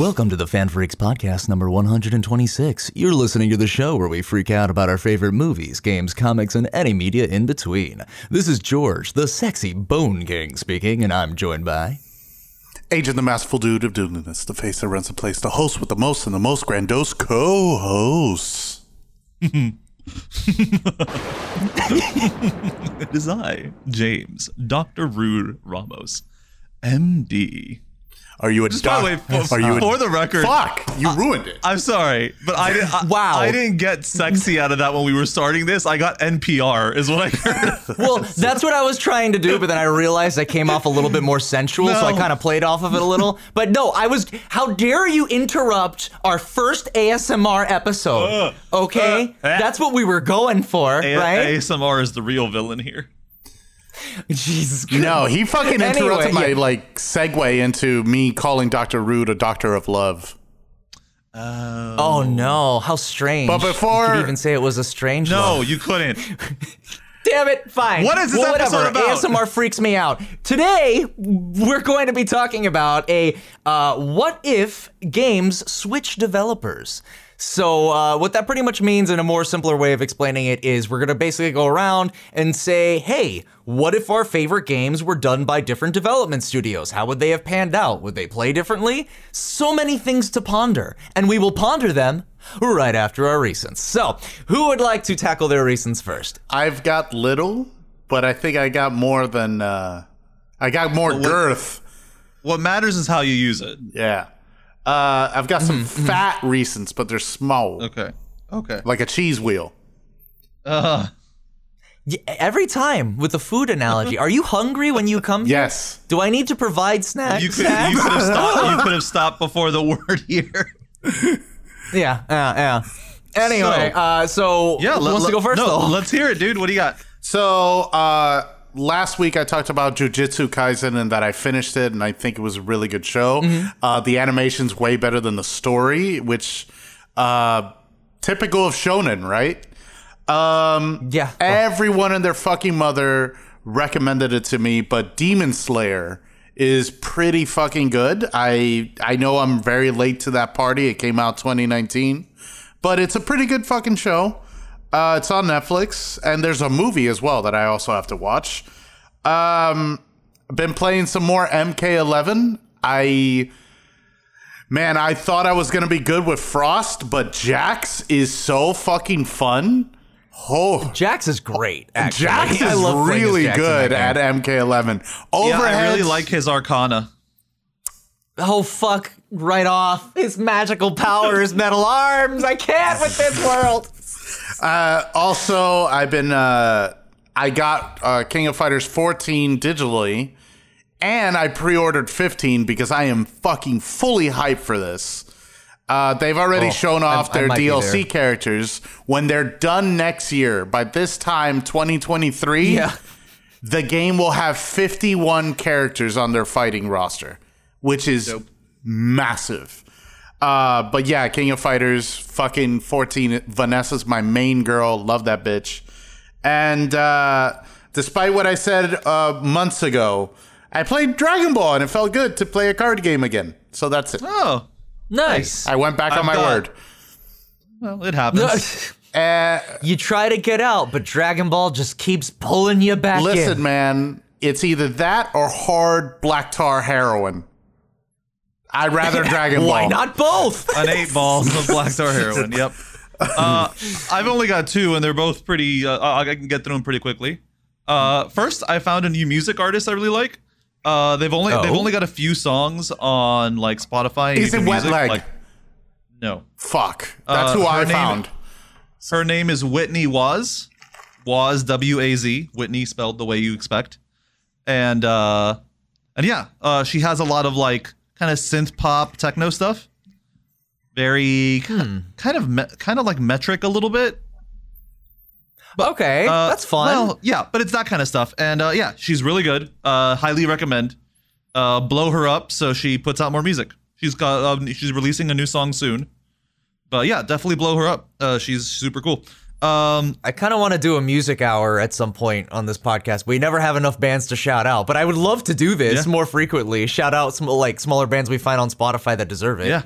Welcome to the FanFreeks Podcast number 126. You're listening to the show where we freak out about our favorite movies, games, comics, and any media in between. This is George, the sexy Bone King, speaking, and I'm joined by. Adrian the Masterful Dude of Dudliness, the face that runs the place, the host with the most and the most grandiose co hosts. It is I, James, Dr. Rude Ramos, MD. Are you a Just by the way, for, Are you a for the record, Fuck! You ruined it. I'm sorry, but I didn't. I, Wow. I didn't get sexy out of that when we were starting this. I got NPR, is what I heard. Well, that's what I was trying to do, but then I realized I came off a little bit more sensual, so I kind of played off of it a little. But no, I was. How dare you interrupt our first ASMR episode? Okay? uh, eh. That's what we were going for, A- right? ASMR is the real villain here. Jesus Christ. no, he fucking interrupted Anyway, my yeah. like segue into me calling Doctor Rude a doctor of love. Oh no, how strange. But before- you could even say it was a strange No, love. you couldn't. Damn it, fine. What is this well, episode whatever. about? ASMR freaks me out. Today, we're going to be talking about a uh, what if games switch developers. So, uh, what that pretty much means, in a more simpler way of explaining it, is we're going to basically go around and say, hey, what if our favorite games were done by different development studios? How would they have panned out? Would they play differently? So many things to ponder, and we will ponder them right after our recents. So, who would like to tackle their recents first? I've got little, but I think I got more than. uh I got more girth. What matters is how you use it. Yeah. Uh, I've got some Mm-hmm, fat recents, but they're small, Okay. Okay. like a cheese wheel. Uh, Every time with the food analogy, are you hungry when you come? here? Yes. Do I need to provide snacks? you could you could have stopped. You could have stopped before the word here. yeah, yeah, yeah. Anyway, So- uh, so Yeah. who let- wants to go first no, though? let's hear it, dude. What do you got? So uh, last week I talked about Jujutsu Kaisen and that I finished it, and I think it was a really good show. Mm-hmm. Uh, the animation's way better than the story, which uh, typical of shonen, right? Um, Yeah. Everyone and their fucking mother recommended it to me, but Demon Slayer is pretty fucking good. I I know I'm very late to that party. It came out 2019, but it's a pretty good fucking show. Uh, it's on Netflix, and there's a movie as well that I also have to watch. Um, been playing some more MK11. I man, I thought I was gonna be good with Frost, but Jax is so fucking fun. Oh, Jax is great. Actually. Jax I is love really Jax good at MK11. Overheads, Yeah, I really like his Arcana. Oh fuck! Right off his magical powers, metal arms. I can't with this world. Uh, also, I've been uh, I got uh, King of Fighters 14 digitally, and I pre-ordered 15 because I am fucking fully hyped for this. Uh, they've already Oh, shown off I- I their be DLC characters. When they're done next year, by this time, 2023, Yeah. the game will have 51 characters on their fighting roster, which is massive. Uh, but yeah, King of Fighters, fucking 14. Vanessa's my main girl. Love that bitch. And uh, despite what I said uh, months ago, I played Dragon Ball and it felt good to play a card game again. So that's it. Oh, Nice. I went back on I've my got- word. well, it happens. Uh, you try to get out, but Dragon Ball just keeps pulling you back listen, in. man, it's either that or hard black tar heroin. I'd rather Dragon Ball. Why not both? An eight ball of black Star heroin. Yep. Uh, I've only got two, and they're both pretty. Uh, I can get through them pretty quickly. Uh, first, I found a new music artist I really like. Uh, they've only they've Oh? only got a few songs on like Spotify. and Is it Wet Leg? Like, no. Fuck. That's Uh, who I name- found. Her name is Whitney Waz. Waz W A Z. Whitney spelled the way you expect. And uh and yeah, uh she has a lot of like kind of synth pop techno stuff. Very kind of me- kind of like metric a little bit. okay, Uh, that's fun. Well, yeah, but it's that kind of stuff. And uh yeah, she's really good. Uh highly recommend. Uh blow her up so she puts out more music. She's got um, she's releasing a new song soon. But yeah, definitely blow her up. Uh she's super cool. Um, I kind of want to do a music hour at some point on this podcast. We never have enough bands to shout out, but I would love to do this Yeah. more frequently. Shout out some like smaller bands we find on Spotify that deserve it. yeah.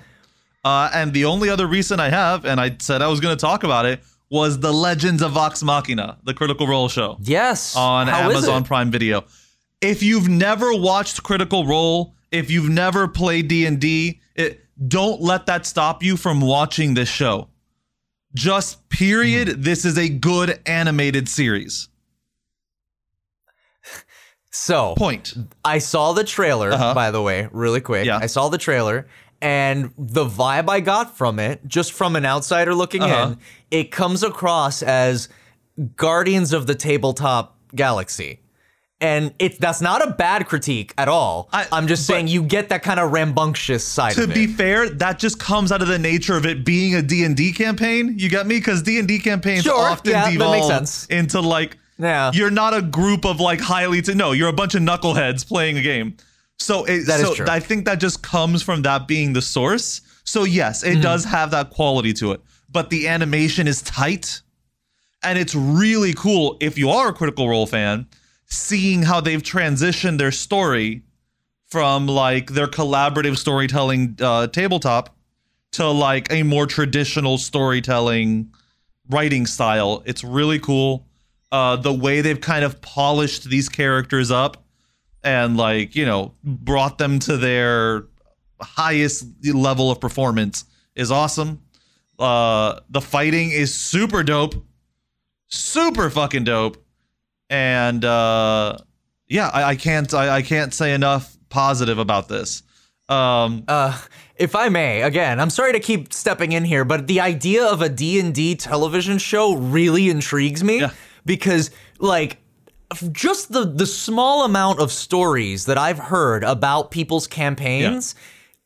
Uh, and the only other reason I have, and I said I was going to talk about it, was the Legends of Vox Machina, the Critical Role show Yes. on How Amazon? Prime Video. If you've never watched Critical Role, if you've never played D and D, don't let that stop you from watching this show. Just period. Hmm. This is a good animated series. So Point. I saw the trailer, Uh-huh. by the way, really quick. Yeah. I saw the trailer, and the vibe I got from it, just from an outsider looking Uh-huh. in, it comes across as Guardians of the Tabletop Galaxy. And it that's not a bad critique at all. I- am just saying you get that kind of rambunctious side to of it. be fair, that just comes out of the nature of it being a D&D campaign. You get me? Because D&D campaigns Sure, often yeah, devolve into like, Yeah. you're not a group of like highly, to, no, you're a bunch of knuckleheads playing a game. So, it, That is so true. I think that just comes from that being the source. So yes, Mm-hmm. it does have that quality to it, but the animation is tight and it's really cool if you are a Critical Role fan, seeing how they've transitioned their story from like their collaborative storytelling uh, tabletop to like a more traditional storytelling writing style. It's really cool. Uh, the way they've kind of polished these characters up and like you know brought them to their highest level of performance is awesome. Uh, the fighting is super dope, super fucking dope, and uh, yeah, I, I can't I, I can't say enough positive about this. Um, Uh, if I may, again, I'm sorry to keep stepping in here, but the idea of a D&D television show really intrigues me Yeah. because like just the the small amount of stories that I've heard about people's campaigns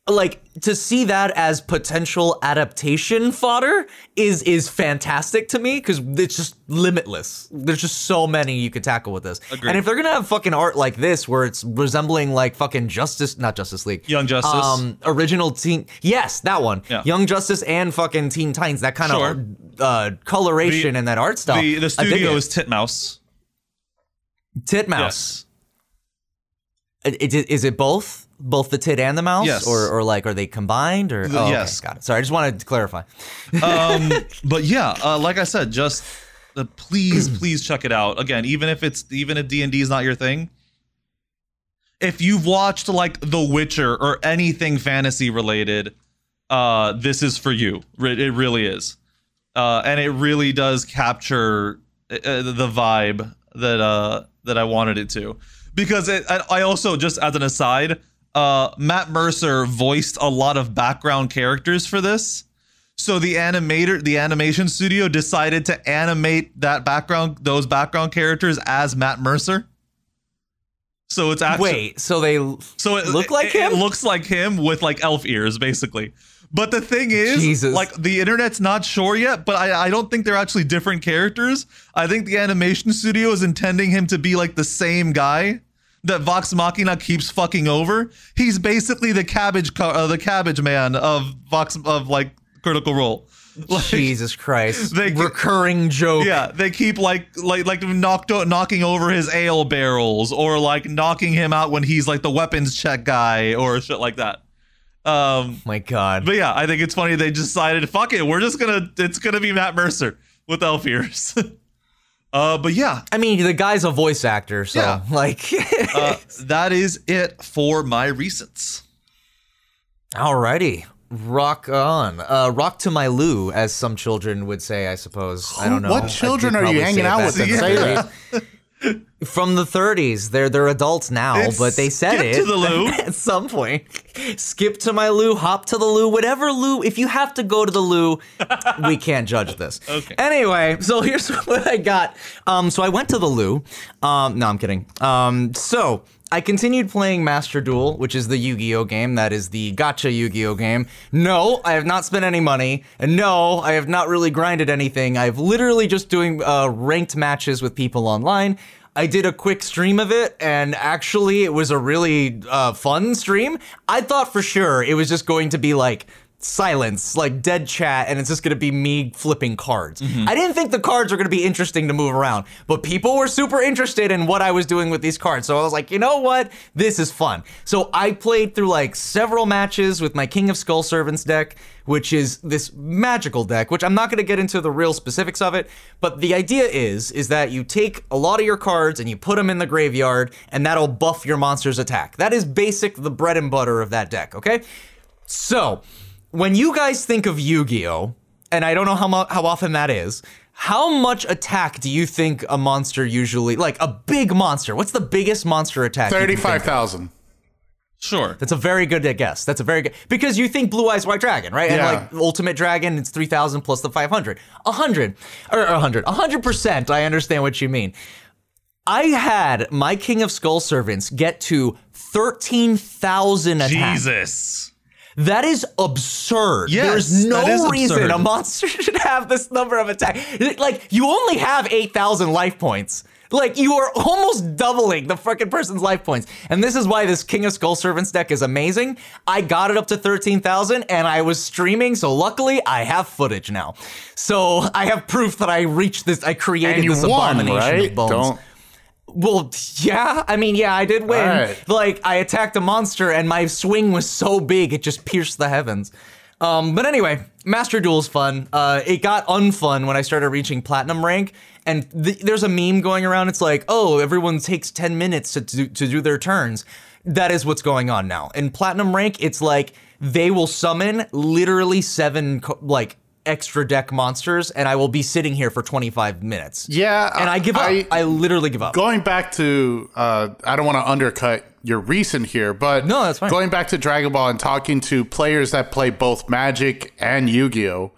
like to see that as potential adaptation fodder is is fantastic to me because it's just limitless. There's just so many you could tackle with this. Agreed. And if they're gonna have fucking art like this, where it's resembling like fucking Justice, not Justice League, Young Justice. um, original Teen, yes, that one, Yeah. Young Justice and fucking Teen Titans, that kind Sure. of uh, coloration The- and that art style. the the studio is Titmouse. Titmouse. Yes. Is it, is it both? Both the tit and the mouse, Yes. or or like are they combined? Or oh, okay, yes. got it. Sorry, I just wanted to clarify. um, but yeah, uh, like I said, just uh, please, please check it out. Again, even if it's even if D and D is not your thing, if you've watched like The Witcher or anything fantasy related, uh, this is for you. It really is, uh, and it really does capture uh, the vibe that uh, that I wanted it to. Because it, I also just as an aside, uh, Matt Mercer voiced a lot of background characters for this. So the animator, the animation studio decided to animate that background, those background characters as Matt Mercer. So it's actually Wait, so they so it look like it- him? It looks like him with like elf ears, basically. But the thing is, Jesus. like the internet's not sure yet, but I, I don't think they're actually different characters. I think the animation studio is intending him to be like the same guy that Vox Machina keeps fucking over. He's basically the cabbage co- uh, the cabbage man of Vox of like Critical Role. Like, Jesus Christ, They- recurring joke. yeah, they keep like like like knocked knocking over his ale barrels or like knocking him out when he's like the weapons check guy or shit like that. Um, My God. but yeah, I think it's funny they decided fuck it, we're just gonna it's gonna be Matt Mercer with elf ears. uh, but yeah, I mean, the guy's a voice actor, so Yeah. like, uh, that is it for my recents. alrighty, rock on, uh, rock to my Lou, as some children would say. I suppose. I don't know. What children are you hanging out with say 30s. From the 30s, they're they're adults now, It's but they said skip it to the loo. at some point. Skip to my loo, hop to the loo, whatever loo. If you have to go to the loo, we can't judge this. Okay. Anyway, so here's what I got. Um, so I went to the loo. Um, no, I'm kidding. Um, so I continued playing Master Duel, which is the Yu-Gi-Oh game. That is the gotcha Yu-Gi-Oh game. No, I have not spent any money, and no, I have not really grinded anything. I've literally just doing uh, ranked matches with people online. I did a quick stream of it, and actually, it was a really uh, fun stream. I thought for sure it was just going to be like silence, like dead chat, and it's just gonna be me flipping cards. Mm-hmm. I didn't think the cards were gonna be interesting to move around, but people were super interested in what I was doing with these cards. So I was like, you know what? This is fun. So I played through like several matches with my King of Skull Servants deck, which is this magical deck, which I'm not gonna get into the real specifics of it, but the idea is is that you take a lot of your cards and you put them in the graveyard, and that'll buff your monster's attack. That is basic the bread and butter of that deck, okay? So, when you guys think of Yu-Gi-Oh, and I don't know how mu- how often that is, how much attack do you think a monster usually like a big monster? What's the biggest monster attack? you can think of? Thirty-five thousand. Sure. That's a very good uh, guess. That's a very good because you think Blue Eyes White Dragon, right? Yeah. And like Ultimate Dragon, it's three thousand plus the five hundred. A hundred or a hundred. A hundred percent. I understand what you mean. I had my King of Skull Servants get to thirteen thousand attacks. Jesus. That is absurd. Yes, There's no reason absurd. a monster should have this number of attack. Like you only have 8,000 life points. Like you are almost doubling the fucking person's life points. And this is why this King of Skull Servants deck is amazing. I got it up to 13,000 and I was streaming, so luckily I have footage now. So I have proof that I reached this I created this won, abomination right? of bones. Don't. Well, yeah. I mean, yeah, I did win. Alright. Like, I attacked a monster, and my swing was so big it just pierced the heavens. Um, but anyway, Master Duel's fun. Uh, it got unfun when I started reaching platinum rank, and th- there's a meme going around. It's like, oh, everyone takes 10 minutes to do, to do their turns. That is what's going on now. In platinum rank, it's like they will summon literally seven co- like extra deck monsters, and I will be sitting here for 25 minutes. Yeah, and I give up. I- I, literally give up. Going back to, uh, I don't want to undercut your recent here, but No, that's fine. Going back to Dragon Ball and talking to players that play both Magic and Yu-Gi-Oh,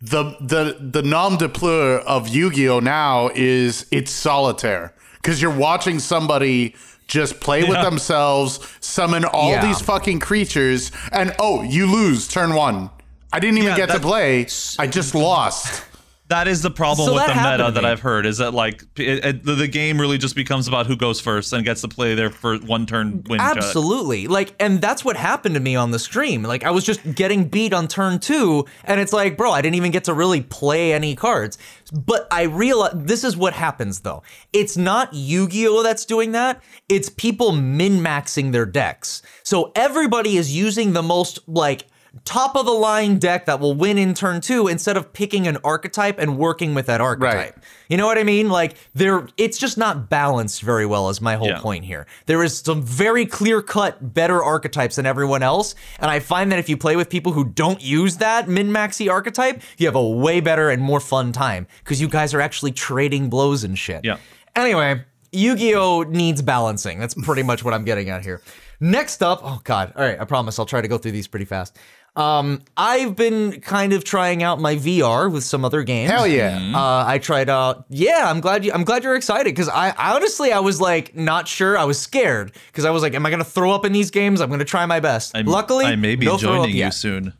the the the nom de plume of Yu-Gi-Oh now is it's solitaire because you're watching somebody just play with themselves, summon all Yeah. these fucking creatures, and oh, you lose turn one. I didn't even Yeah, get to play. I just lost. That is the problem So with the meta that. I've heard is that like it, it, the, the game really just becomes about who goes first and gets to play their first one turn win. shot. Absolutely. Like, and that's what happened to me on the stream. Like, I was just getting beat on turn two, and it's like, bro, I didn't even get to really play any cards. But I realize this is what happens though. It's not Yu Gi Oh! that's doing that, it's people min maxing their decks. So everybody is using the most, like, top of the line deck that will win in turn two instead of picking an archetype and working with that archetype. You know what I mean? Like there it's just not balanced very well is my whole Yeah. point here. There is some very clear-cut better archetypes than everyone else, and I find that if you play with people who don't use that min-maxy archetype, you have a way better and more fun time because you guys are actually trading blows and shit. Yeah. Anyway, Yu-Gi-Oh needs balancing. That's pretty much what I'm getting at here. Next up, oh god. All right, I promise I'll try to go through these pretty fast. Um, I've been kind of trying out my VR with some other games. Hell yeah. Uh, I tried out. Yeah, I'm glad you. I'm glad you're excited because I, I honestly I was like not sure. I was scared because I was like, am I gonna throw up in these games? I'm gonna try my best. I'm- Luckily, I may be no joining you yet. soon.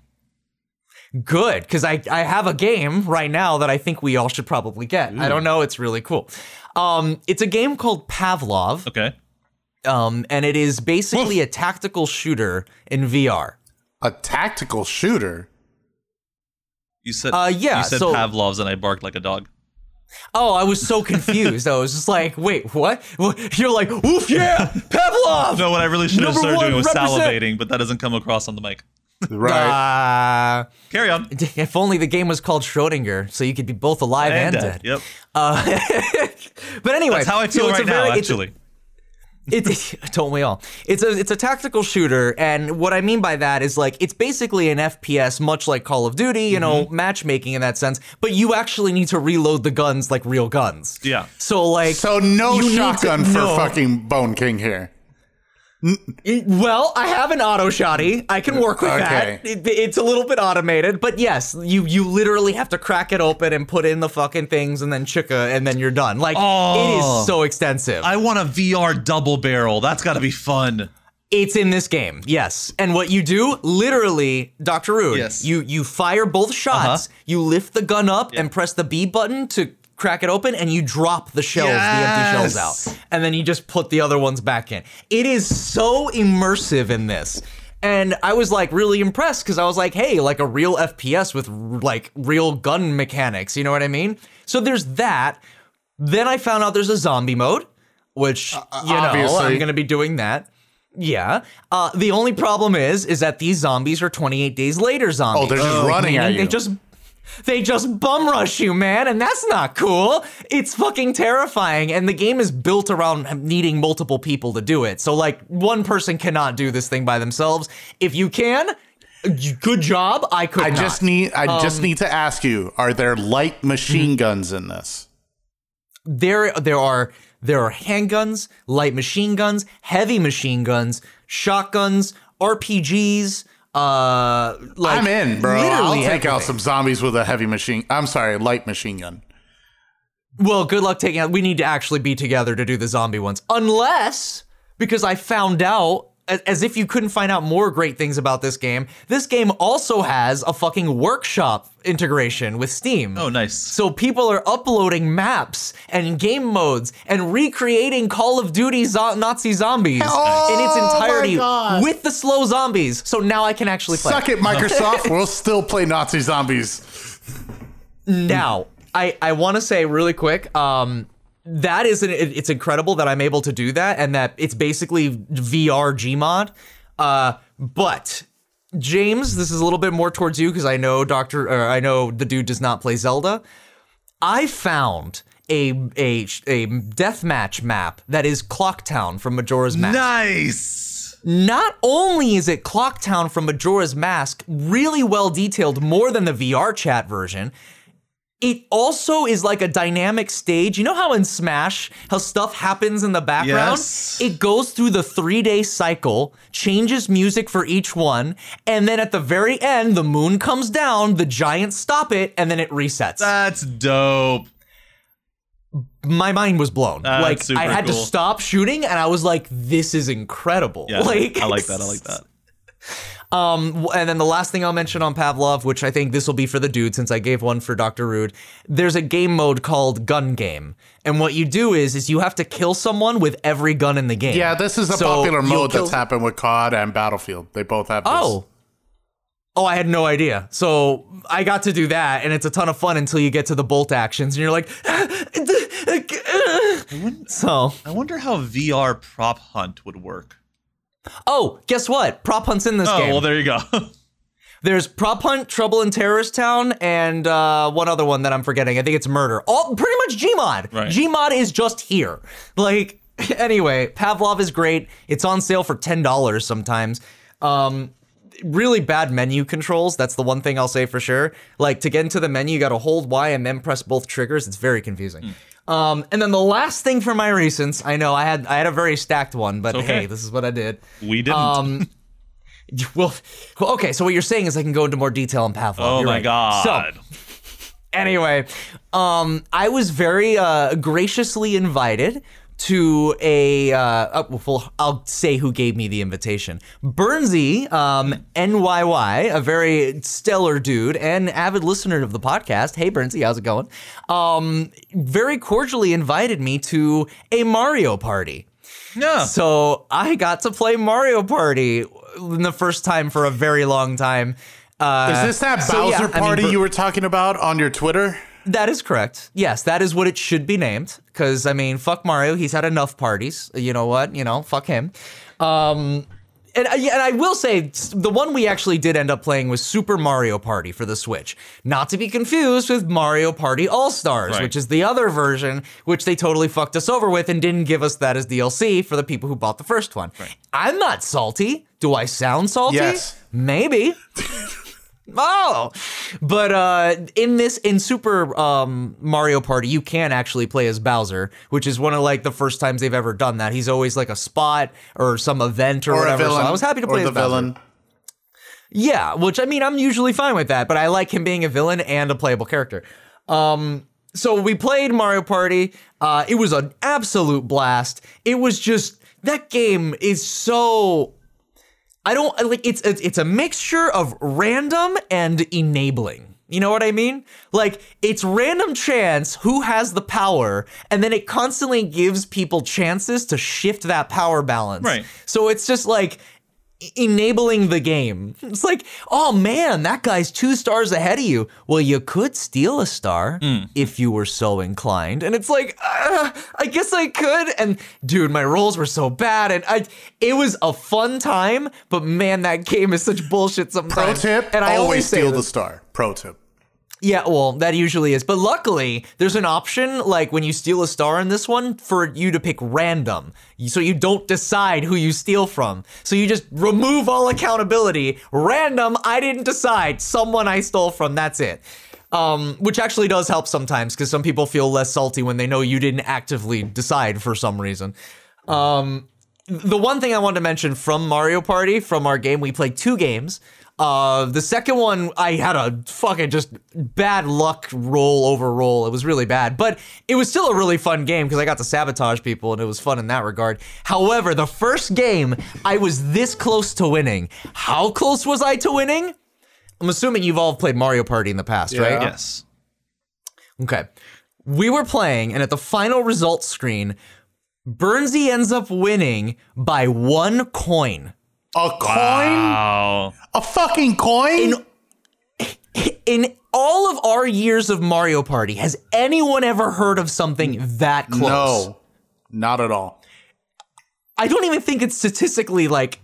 Good because I I have a game right now that I think we all should probably get. I don't know. It's really cool. Um, it's a game called Pavlov. Okay. Um, and it is basically a tactical shooter in VR. A tactical shooter. You said. Uh, yeah, You said so- Pavlov's, and I barked like a dog. Oh, I was so confused. I was just like, wait, what? You're like, oof, yeah, Pavlov. No, what I really should have started doing was represent. salivating, but that doesn't come across on the mic. Right. Uh, Carry on. if only the game was called Schrodinger, so you could be both alive and, dead. Yep. Uh, but anyway, That's how I feel so it's right now. very- it's Actually. It's don't we all? It's a it's a tactical shooter, and what I mean by that is like it's basically an FPS, much like Call of Duty, you know, Mm-hmm. matchmaking in that sense. But you actually need to reload the guns like real guns. Yeah. So like, So no you need to shotgun for know- fucking Bone King here. It- well, I have an auto shotty. I can work with Okay. that. It- it's a little bit automated, but yes, you you literally have to crack it open and put in the fucking things, and then chicka, and then you're done. Like it Oh. is so extensive. I want a VR double barrel. That's got to be fun. It's in this game, yes. And what you do, literally, Dr. Rude, Yes. you you fire both shots, Uh-huh. you lift the gun up and press the B button to crack it open, and you drop the shells, the empty shells out. And then you just put the other ones back in. It is so immersive in this. And I was like really impressed because I was like, hey, like a real FPS with like real gun mechanics. You know what I mean? So there's that. Then I found out there's a zombie mode, which, you know. I'm going to be doing that. Yeah. Uh, the only problem is, is that these zombies are 28 days later zombies. Oh, they're just running at Meaning They you. just they just bum rush you, man, and that's not cool. It's fucking terrifying, and the game is built around needing multiple people to do it. So like one person cannot do this thing by themselves. If you can, good job. I could I not. just need I just Um, need to ask you: Are there light mm-hmm. machine guns in this? there there are there are handguns, light machine guns, heavy machine guns, shotguns, RPGs. Uh, like I'm in, bro. I'll take out some zombies with a heavy machine. I'm sorry, light machine gun. Well, good luck taking out. We need to actually be together to do the zombie ones. Unless, because I found out, as, as if you couldn't find out more great things about this game, this game also has a fucking workshop integration with Steam. Oh, nice. So people are uploading maps and game modes and recreating Call of Duty zo- Nazi zombies in its Oh entirety with the slow zombies. So now I can actually play. Suck it, Microsoft. we'll still play Nazi zombies. Now, I I want to say really quick, um, that is an, it- it's incredible that I'm able to do that, and that it's basically VR Gmod. Uh, but James, this is a little bit more towards you because I know Doctor, or I know the dude does not play Zelda. I found a a a deathmatch map that is Clocktown from Majora's Mask. Nice. Not only is it Clocktown from Majora's Mask really well detailed, more than the VR chat version, it also is like a dynamic stage. You know how in Smash, how stuff happens in the background? Yes. It goes through the three day cycle, changes music for each one, and then at the very end, the moon comes down, the giants stop it, and then it resets. That's dope. My mind was blown. That's like super I had to stop shooting, and I was like, "This is incredible!" Yeah, like I like that. I like that. Um, and then the last thing I'll mention on Pavlov, which I think this will be for the dude since I gave one for Dr. Rude, there's a game mode called Gun Game. And what you do is is you have to kill someone with every gun in the game. Yeah, this is a So popular mode kill- that's happened with COD and Battlefield. They both have this. Oh. Oh, I had no idea. So I got to do that, and it's a ton of fun until you get to the bolt actions, and you're like, so. I wonder how VR prop hunt would work. Oh, guess what? Prop hunt's in this game. Oh, game. well, there you go. There's Prop Hunt, Trouble in Terrorist Town, and uh, one other one that I'm forgetting. I think it's Murder. All pretty much Gmod. Right. Gmod is just here. Like anyway, Pavlov is great. It's on sale for ten dollars sometimes. Um, really bad menu controls. That's the one thing I'll say for sure. Like to get into the menu, you got to hold Y and then press both triggers. It's very confusing. Um, and then the last thing for my recents, I know I had I had a very stacked one, but okay. hey, this is what I did. we didn't. Um, well, okay. So what you're saying is I can go into more detail on Pavlov. oh You're my right. god. So anyway, um, I was very uh, graciously invited to a. Uh, uh, well, I'll say who gave me the invitation. Bernsey, um, NYY, a very stellar dude and avid listener of the podcast. Hey, Bernsey, how's it going? Um, very cordially invited me to a Mario party. yeah. So I got to play Mario Party the first time for a very long time. Uh, Is this that so, yeah, Bowser I mean, party Ber- you were talking about on your Twitter? That is correct. Yes, that is what it should be named. Because I mean, fuck Mario. He's had enough parties. You know what? You know, fuck him. Um, and, uh, and I will say the one we actually did end up playing was Super Mario Party for the Switch. Not to be confused with Mario Party All Stars, Right. which is the other version, which they totally fucked us over with and didn't give us that as DLC for the people who bought the first one. I'm not salty. Do I sound salty? Yes. Maybe. Oh, but uh, in this in Super um, Mario Party, you can actually play as Bowser, which is one of like the first times they've ever done that. He's always like a spot or some event or, Or whatever. villain? So I was happy to play as the Bowser. villain. Yeah, which I mean, I'm usually fine with that, but I like him being a villain and a playable character. Um, so we played Mario Party. Uh, it was an absolute blast. It was just that game is so. I don't like it's it's it's a mixture of random and enabling. You know what I mean? Like it's random chance who has the power, and then it constantly gives people chances to shift that power balance. Right. So it's just like enabling the game. It's like, oh man, that guy's two stars ahead of you. Well, you could steal a star if you were so inclined. And it's like, uh, I guess I could. And dude, my rolls were so bad, and I, it was a fun time. But man, that game is such bullshit sometimes. Pro sometimes. tip: and I always say steal the star. Pro tip. Yeah, well, that usually is. But luckily, there's an option, like when you steal a star in this one, for you to pick random. So you don't decide who you steal from. So you just remove all accountability. Random, I didn't decide. Someone I stole from, that's it. Um, which actually does help sometimes because some people feel less salty when they know you didn't actively decide for some reason. Um, the one thing I wanted to mention from Mario Party, from our game, we played two games. Uh, the second one, I had a fucking just bad luck roll over roll. It was really bad, but it was still a really fun game because I got to sabotage people and it was fun in that regard. However, the first game, I was this close to winning. How close was I to winning? I'm assuming you've all played Mario Party in the past, right? Yes. Okay. We were playing, and at the final results screen, Burnsy ends up winning by one coin. A coin? Wow. A fucking coin? In all of our years of Mario Party, has anyone ever heard of something that close? no, not at all. I don't even think it's statistically like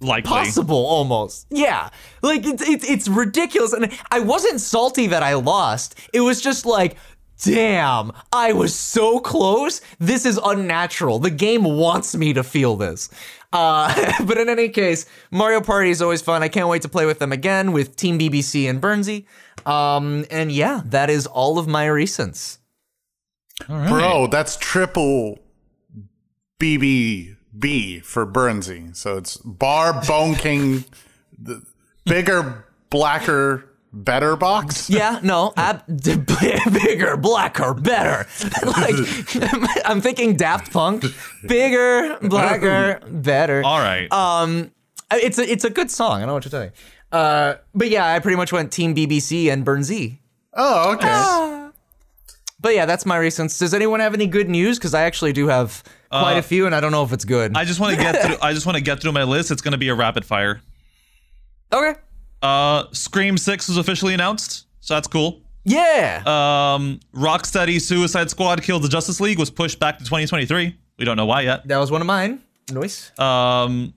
Likely. possible almost. Yeah. Like it's it's it's ridiculous and I wasn't salty that I lost. It was just like damn, I was so close. This is unnatural. The game wants me to feel this. Uh, but in any case, Mario Party is always fun. I can't wait to play with them again with Team BBC and Burnsy. Um, and yeah, that is all of my recents. All right. Bro, that's triple BBB for Burnsy. So it's Bar Bone King, the bigger, blacker, better box. Yeah, no, ab- bigger, blacker, better. like I'm thinking Daft Punk, bigger, blacker, better. All right. Um, it's a it's a good song. I don't know what to tell you. Uh, but yeah, I pretty much went Team BBC and Burnsy. Oh, okay. But yeah, that's my recents. Does anyone have any good news? Because I actually do have quite a few, and I don't know if it's good. I just want to get through. I just want to get through my list. It's going to be a rapid fire. okay. Uh, Scream Six was officially announced, so that's cool. Yeah. Um, Rocksteady Suicide Squad Killed the Justice League was pushed back to 2023. We don't know why yet. that was one of mine. Noise. Um,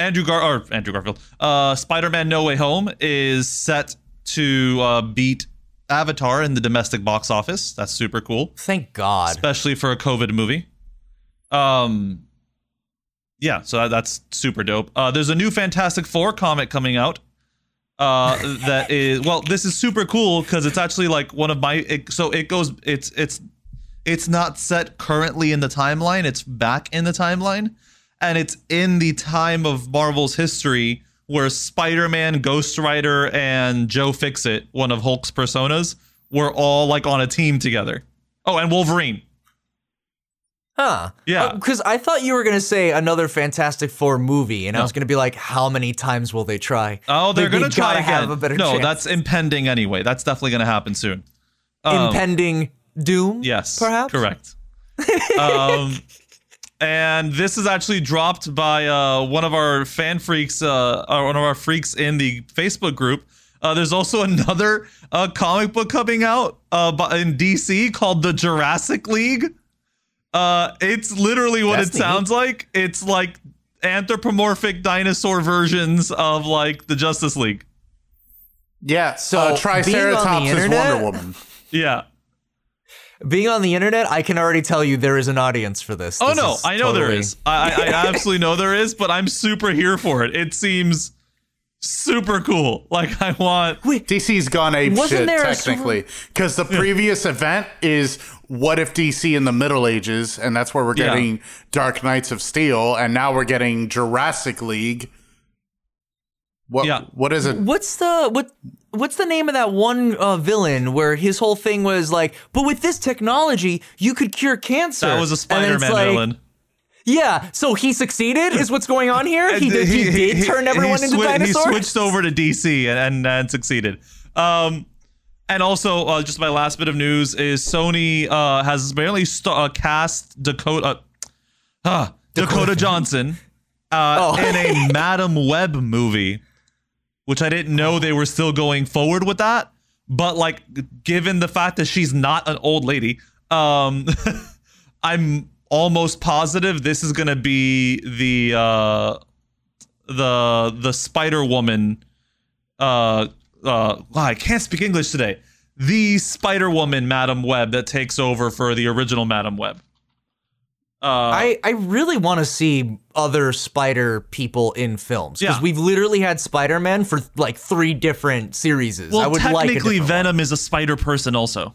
Andrew Gar or Andrew Garfield. Uh, Spider-Man: No Way Home is set to uh, beat Avatar in the domestic box office. That's super cool, Thank God. especially for a COVID movie. Um, yeah, so that, that's super dope. Uh, there's a new Fantastic Four comic coming out. Uh, that is well, this is super cool because it's actually like one of my. It, so it goes. It's it's it's not set currently in the timeline. It's back in the timeline, and it's in the time of Marvel's history where Spider-Man, Ghost Rider, and Joe Fixit, one of Hulk's personas, were all like on a team together. Oh, and Wolverine. Huh. Yeah. Because I thought you were going to say another Fantastic Four movie, and I was going to be like, how many times will they try? Oh, they're gonna try again. have a better no, chance. that's impending anyway. That's definitely gonna happen soon. Um, Impending doom? Yes, Perhaps? correct. um, and this is actually dropped by uh, one of our fan freaks, uh, one of our freaks in the Facebook group. Uh, there's also another uh, comic book coming out uh, in DC called the Jurassic League. Uh, it's literally what That's it neat. sounds like. It's like anthropomorphic dinosaur versions of like the Justice League. Yeah. So, So being on Triceratops is Wonder Woman. Yeah. Being on the internet, I can already tell you there is an audience for this. Oh This no, I know there totally- is. I, I, I absolutely know there is, but I'm super here for it. It seems super cool. Like I want. DC's gone ape Wasn't shit there a technically because the previous event is what if DC in the Middle Ages, and that's where we're Yeah. getting Dark Knights of Steel, and now we're getting Jurassic League. What? Yeah. What is it? What's the what? What's the name of that one uh, villain where his whole thing was like, but with this technology, you could cure cancer. That was a And then it's Spider-Man like, villain. Yeah, so he succeeded. Is what's going on here? He did. He, did turn everyone he into swi- dinosaurs. He switched over to DC and and, and succeeded. Um, and also, uh, just my last bit of news is Sony uh, has apparently st- uh, cast Dakota uh, Dakota Johnson uh, Oh. in a Madame Web movie, which I didn't know they were still going forward with that. But like, given the fact that she's not an old lady, um, I'm almost positive this is gonna be the uh, the the Spider Woman. Uh, uh, I can't speak English today. The Spider Woman, Madame Web, that takes over for the original Madame Web. Uh, I, I really want to see other spider people in films because Yeah. we've literally had Spider Man for like three different series. I would like technically, different Venom is a spider person, also.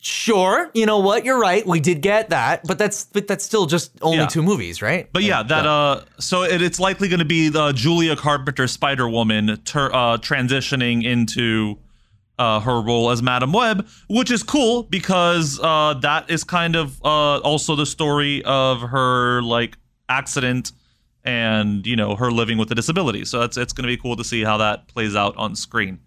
Sure, you know what? You're right. We did get that, but that's but that's still just only Yeah. two movies, right? But yeah, that uh, so it, it's likely going to be the Julia Carpenter Spider Woman ter- uh, transitioning into uh, her role as Madame Web, which is cool because uh, that is kind of uh, also the story of her like accident and you know her living with a disability. So it's it's going to be cool to see how that plays out on screen.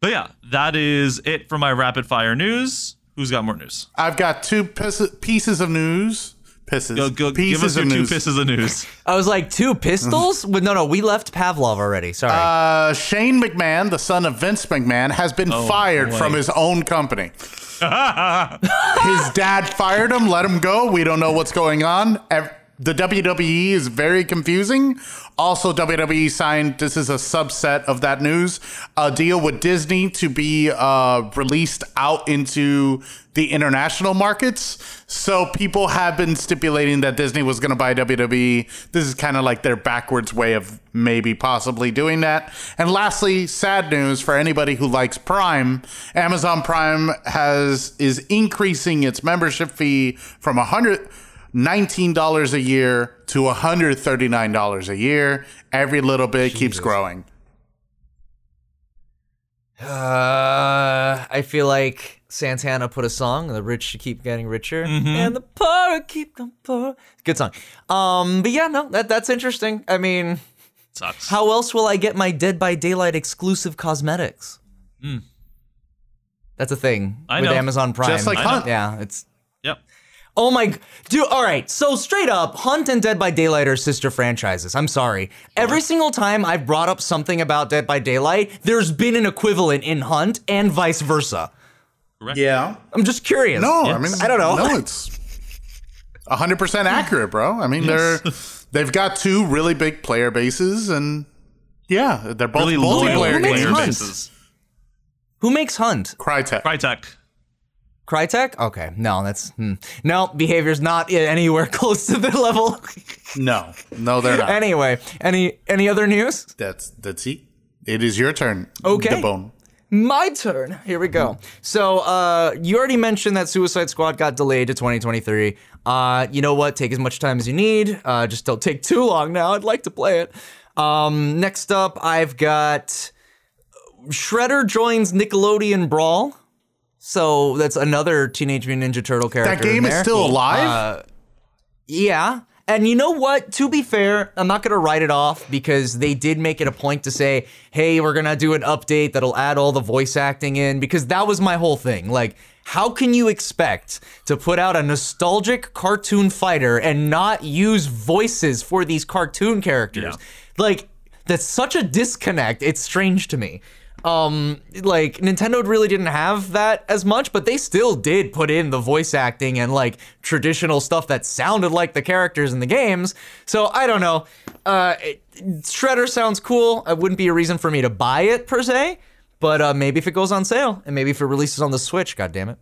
But yeah, that is it for my rapid fire news. Who's got more news? I've got two pieces of news. Pisses. Go, go, pieces give us your of two news. pieces of news. I was like two pistols. Well, no, no, we left Pavlov already. Sorry. Uh, Shane McMahon, the son of Vince McMahon, has been fired Oh, boy. from his own company. his dad fired him, let him go. We don't know what's going on. The WWE is very confusing. Also, WWE signed, this is a subset of that news, a deal with Disney to be uh, released out into the international markets. So people have been stipulating that Disney was going to buy WWE. This is kind of like their backwards way of maybe possibly doing that. And lastly, sad news for anybody who likes Prime. Amazon Prime has is increasing its membership fee from a hundred. $19 a year to $139 a year. Every little bit keeps growing. Uh, I feel like Santana put a song, "The rich keep getting richer, and the poor keep getting poor." Good song. Um, but yeah, no, that that's interesting. I mean, Sucks. how else will I get my Dead by Daylight exclusive cosmetics? That's a thing I with know. Amazon Prime. Just like I know. Hunt. yeah, it's Yep. Oh my, dude. All right. So straight up, Hunt and Dead by Daylight are sister franchises. I'm sorry. Every single time I've brought up something about Dead by Daylight, there's been an equivalent in Hunt and vice versa. Yeah. I'm just curious. No, I mean, I don't know. No, it's 100% accurate, bro. I mean, they're they've got two really big player bases, and yeah, they're both Really loyal multiplayer player bases. Who makes Hunt? Crytek. Crytek. Crytek? Okay. No, that's hmm. no Behaviour's not anywhere close to their level. No, no, they're not. anyway, any any other news? that's that's it. It is your turn. Okay. The bone. My turn. Here we go. So, uh, you already mentioned that Suicide Squad got delayed to 2023. Uh, you know what? Take as much time as you need. Uh, just don't take too long now. I'd like to play it. Um, next up, I've got Shredder joins Nickelodeon Brawl. So that's another Teenage Mutant Ninja Turtle character. That game in is there. still alive. Uh, yeah. And you know what? To be fair, I'm not going to write it off because they did make it a point to say, hey, we're going to do an update that'll add all the voice acting in because that was my whole thing. Like, how can you expect to put out a nostalgic cartoon fighter and not use voices for these cartoon characters? Like, that's such a disconnect. It's strange to me um like Nintendo really didn't have that as much but they still did put in the voice acting and like traditional stuff that sounded like the characters in the games so I don't know uh Shredder sounds cool it wouldn't be a reason for me to buy it per se but uh, maybe if it goes on sale and maybe if it releases on the Switch, god damn it.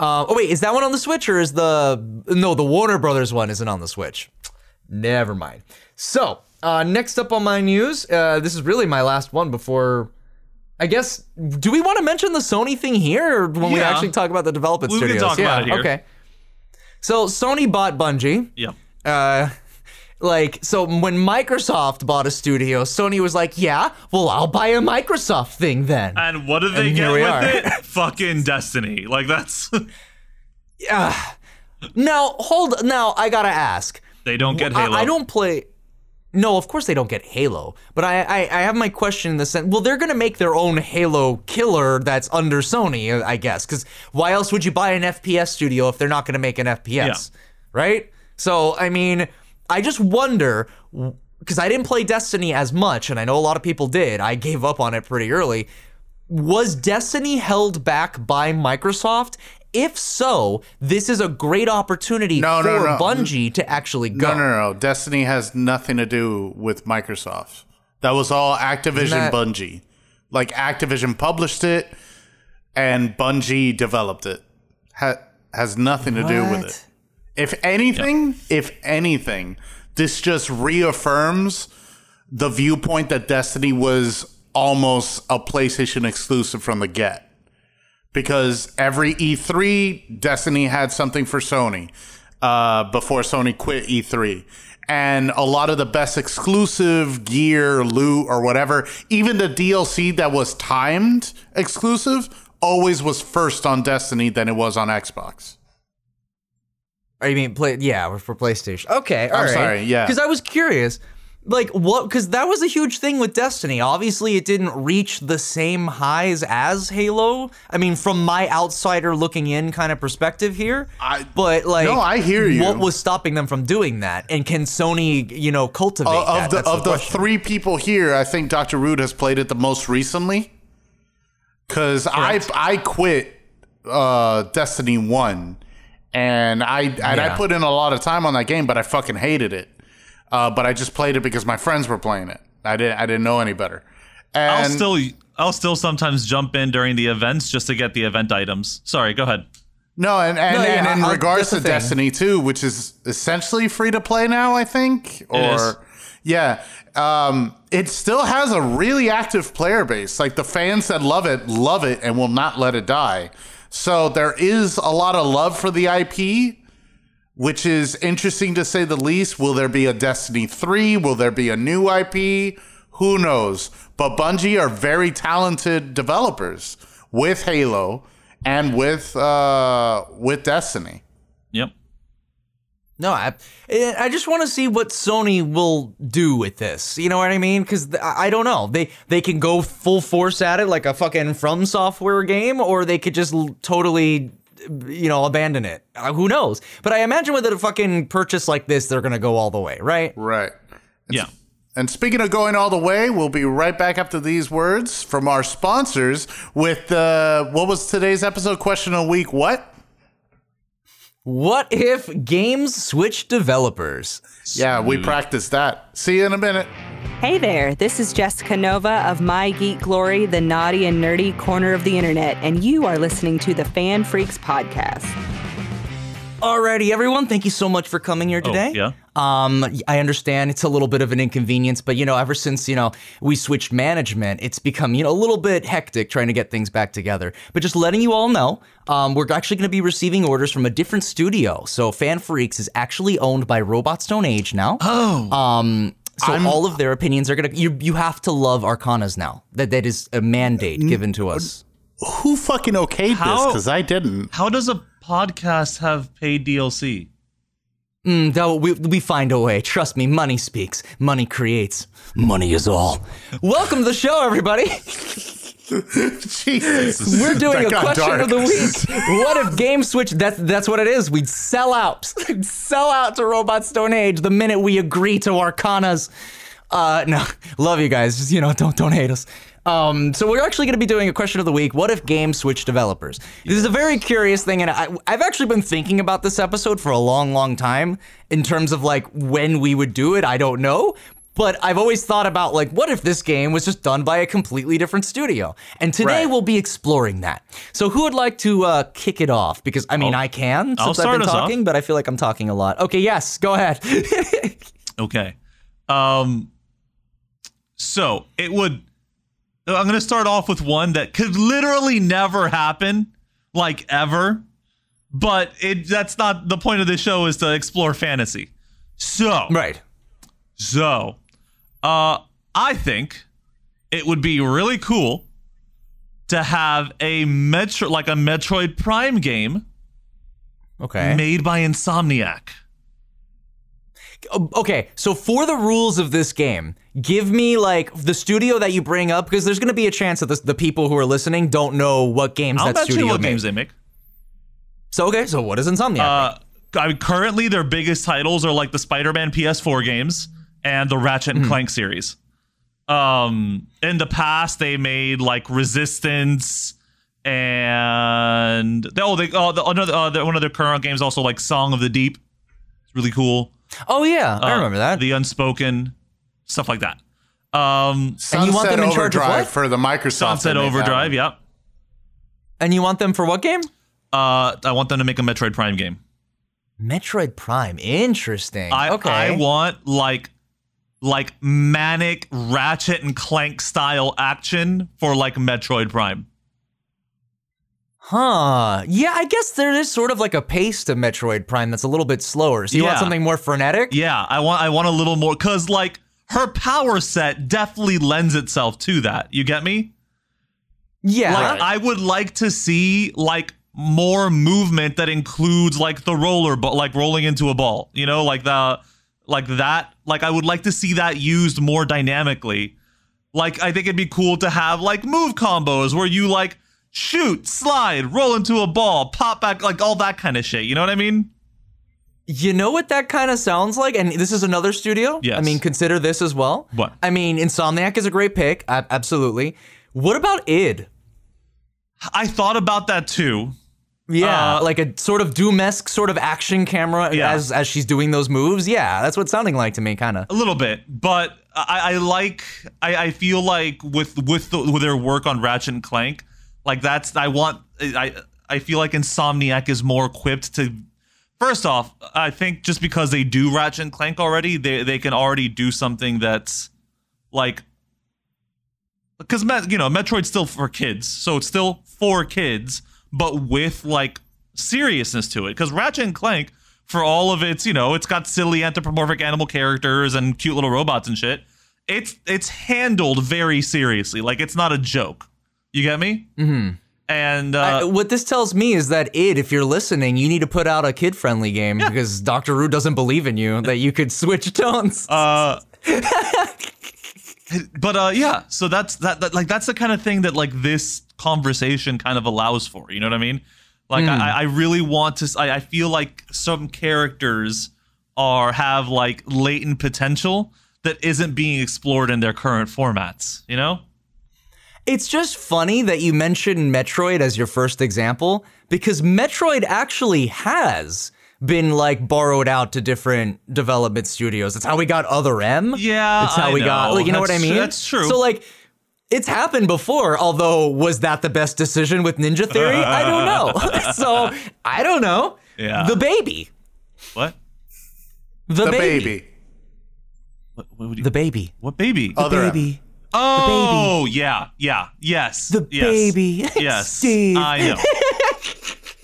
Uh, oh wait, is that one on the Switch or is the no the Warner Brothers one isn't on the Switch? Never mind. So uh, next up on my news, uh, this is really my last one before I guess, do we want to mention the Sony thing here or when we Yeah. actually talk about the development We can studios? talk about it here. Okay. So Sony bought Bungie. Yep. Uh, like, so when Microsoft bought a studio, Sony was like, yeah, well, I'll buy a Microsoft thing then. And what do they And get here we with are. it? Fucking Destiny. Like that's Yeah. now, hold, now I gotta ask. they don't get I- Halo. I, don't play. No, of course they don't get Halo. But I, I, I have my question in the sense. Well, they're gonna make their own Halo killer that's under Sony, I guess. Because why else would you buy an FPS studio if they're not gonna make an FPS, right? So I mean, I just wonder because I didn't play Destiny as much, and I know a lot of people did. I gave up on it pretty early. Was Destiny held back by Microsoft? If so, this is a great opportunity No, for no, no. Bungie to actually go. No, no, no. Destiny has nothing to do with Microsoft. That was all Activision that- Bungie. Like Activision published it and Bungie developed it. Ha- has nothing to do with it. If anything, if anything, this just reaffirms the viewpoint that Destiny was almost a PlayStation exclusive from the get. Because every E3, Destiny had something for Sony uh, before Sony quit E3. And a lot of the best exclusive gear, loot, or whatever, even the DLC that was timed exclusive, always was first on Destiny than it was on Xbox. I mean, play yeah for PlayStation. Okay, all I'm right. sorry, yeah. Because I was curious, like what? Because that was a huge thing with Destiny. Obviously, it didn't reach the same highs as Halo. I mean, from my outsider looking in kind of perspective here. I- but like, No, I hear you. What was stopping them from doing that? And can Sony, you know, cultivate of that? the That's of the, question. three people here, I think Dr. Rude has played it the most recently. Cause I I quit uh, Destiny One, and I and I put in a lot of time on that game, but I fucking hated it. Uh, but I just played it because my friends were playing it. I didn't I didn't know any better. And I'll still I'll still sometimes jump in during the events just to get the event items. Sorry, go ahead. No, and and, No, yeah, and in I'll- regards to. Destiny 2, which is essentially free to play now, I think, or is. yeah, um, it still has a really active player base. Like the fans that love it, love it, and will not let it die. So there is a lot of love for the IP, which is interesting to say the least. Will there be a Destiny 3? Will there be a new IP? Who knows? But Bungie are very talented developers with Halo and with uh, with Destiny. Yep. No, I, I just want to see what Sony will do with this. You know what I mean? Because I I don't know. They they can go full force at it like a fucking From Software game, or they could just l- totally, you know, abandon it. Uh, who knows? But I imagine with a fucking purchase like this, they're gonna go all the way, right? Right. Yeah. And speaking of going all the way, we'll be right back after these words from our sponsors with uh, what was today's episode question of the week? What? What if games switch developers? Yeah, we practiced that. See you in a minute. Hey there, this is Jessica Nova of My Geek Glory, the naughty and nerdy corner of the internet, and you are listening to the FanFreeks Podcast. Alrighty, everyone. Thank you so much for coming here today. yeah? Um, I understand it's a little bit of an inconvenience, but you know, ever since you know we switched management, it's become you know a little bit hectic trying to get things back together. But just letting you all know, um, we're actually going to be receiving orders from a different studio. So FanFreeks is actually owned by Robot Stone Age now. Oh. Um, so all of their opinions are gonna you you have to love Arcanas now. That that is a mandate given to us. Who fucking okayed this? Because I didn't. How does a podcast have paid DLC? Mm, though we we find a way. Trust me, money speaks. Money creates. Money is all. Welcome to the show, everybody. Jesus. We're doing That a question dark. of the week. What if Game Switch? That's that's what it is. We'd sell out, sell out to Robot Stone Age the minute we agree to Arcanas. Uh, no, love you guys. Just you know, don't don't hate us. Um, so we're actually going to be doing a question of the week. What if Game Switch developers? This is a very curious thing, and I, I've actually been thinking about this episode for a long, long time. In terms of like when we would do it, I don't know. But I've always thought about like, what if this game was just done by a completely different studio? And today Right. we'll be exploring that. So who would like to uh, kick it off? Because I mean, I can since I'll I've been us off. talking, but I feel like I'm talking a lot. Okay, yes, go ahead. Okay. Um so it would I'm going to start off with one that could literally never happen like ever. But it that's not the point of this show is to explore fantasy. So, right. so uh I think it would be really cool to have a Metro like a Metroid Prime game Okay. made by Insomniac. Okay, so for the rules of this game, give me like the studio that you bring up because there's going to be a chance that this, the people who are listening don't know what games I'll that bet you studio what made. games they make. So okay, so what is Insomniac? Uh, I mean, currently their biggest titles are like the Spider-Man PS4 games and the Ratchet and Clank series. Um, in the past, they made like Resistance and oh, they oh the, another uh, the, one of their current games also like Song of the Deep. It's really cool. Oh yeah, I Uh, remember that. The Unspoken stuff like that. Um, And you want them in charge of what? for the Microsoft. Sunset that Overdrive. one. Yep. and you want them for what game? Uh, I want them to make a Metroid Prime game. Metroid Prime. Interesting. I okay. I want like like manic Ratchet and Clank style action for like Metroid Prime. Huh. Yeah, I guess there is sort of like a pace to Metroid Prime that's a little bit slower. So you want something more frenetic? Yeah, I want I want a little more cuz like her power set definitely lends itself to that. You get me? Yeah. Like I would like to see like more movement that includes like the roller but like rolling into a ball. You know, like the like that like I would like to see that used more dynamically. Like I think it'd be cool to have like move combos where you like shoot, slide, roll into a ball, pop back like all that kind of shit. You know what I mean? You know what that kind of sounds like? And this is another studio. Yes. I mean, consider this as well. What? I mean, Insomniac is a great pick. absolutely. What about id? I thought about that too. Yeah, Uh, like a sort of Doom-esque sort of action camera Yeah. as as she's doing those moves. Yeah, that's what it's sounding like to me, kind of. A little bit, but I, I like. I, I feel like with with the, with their work on Ratchet and Clank, like that's. I want. I I feel like Insomniac is more equipped to. First off, I think just because they do Ratchet and Clank already, they they can already do something that's like. Because you know, Metroid's still for kids, so it's still for kids, but with like seriousness to it. Because Ratchet and Clank, for all of its, you know, it's got silly anthropomorphic animal characters and cute little robots and shit. It's it's handled very seriously. Like it's not a joke. You get me? Mm-hmm. And Uh, uh, what this tells me is that it, if you're listening, you need to put out a kid-friendly game because Doctor Rude doesn't believe in you that you could switch tones. uh, but uh, yeah. So that's that, that. Like that's the kind of thing that like this conversation kind of allows for. You know what I mean? Like I, hmm. I really want to. I, I feel like some characters are have like latent potential that isn't being explored in their current formats. You know? It's just funny that you mentioned Metroid as your first example because Metroid actually has been like borrowed out to different development studios. That's how we got Other M. Yeah, That's how I we got like you know what I mean? that's true. So like it's happened before, although was that the best decision with Ninja Theory? I don't know. so I don't know. Yeah. The baby. What? The, baby. The baby. baby. What, what, would you, The baby. what baby? Other M. baby. oh, yeah, yeah, yes. The yes, baby. Yes, Steve. I know.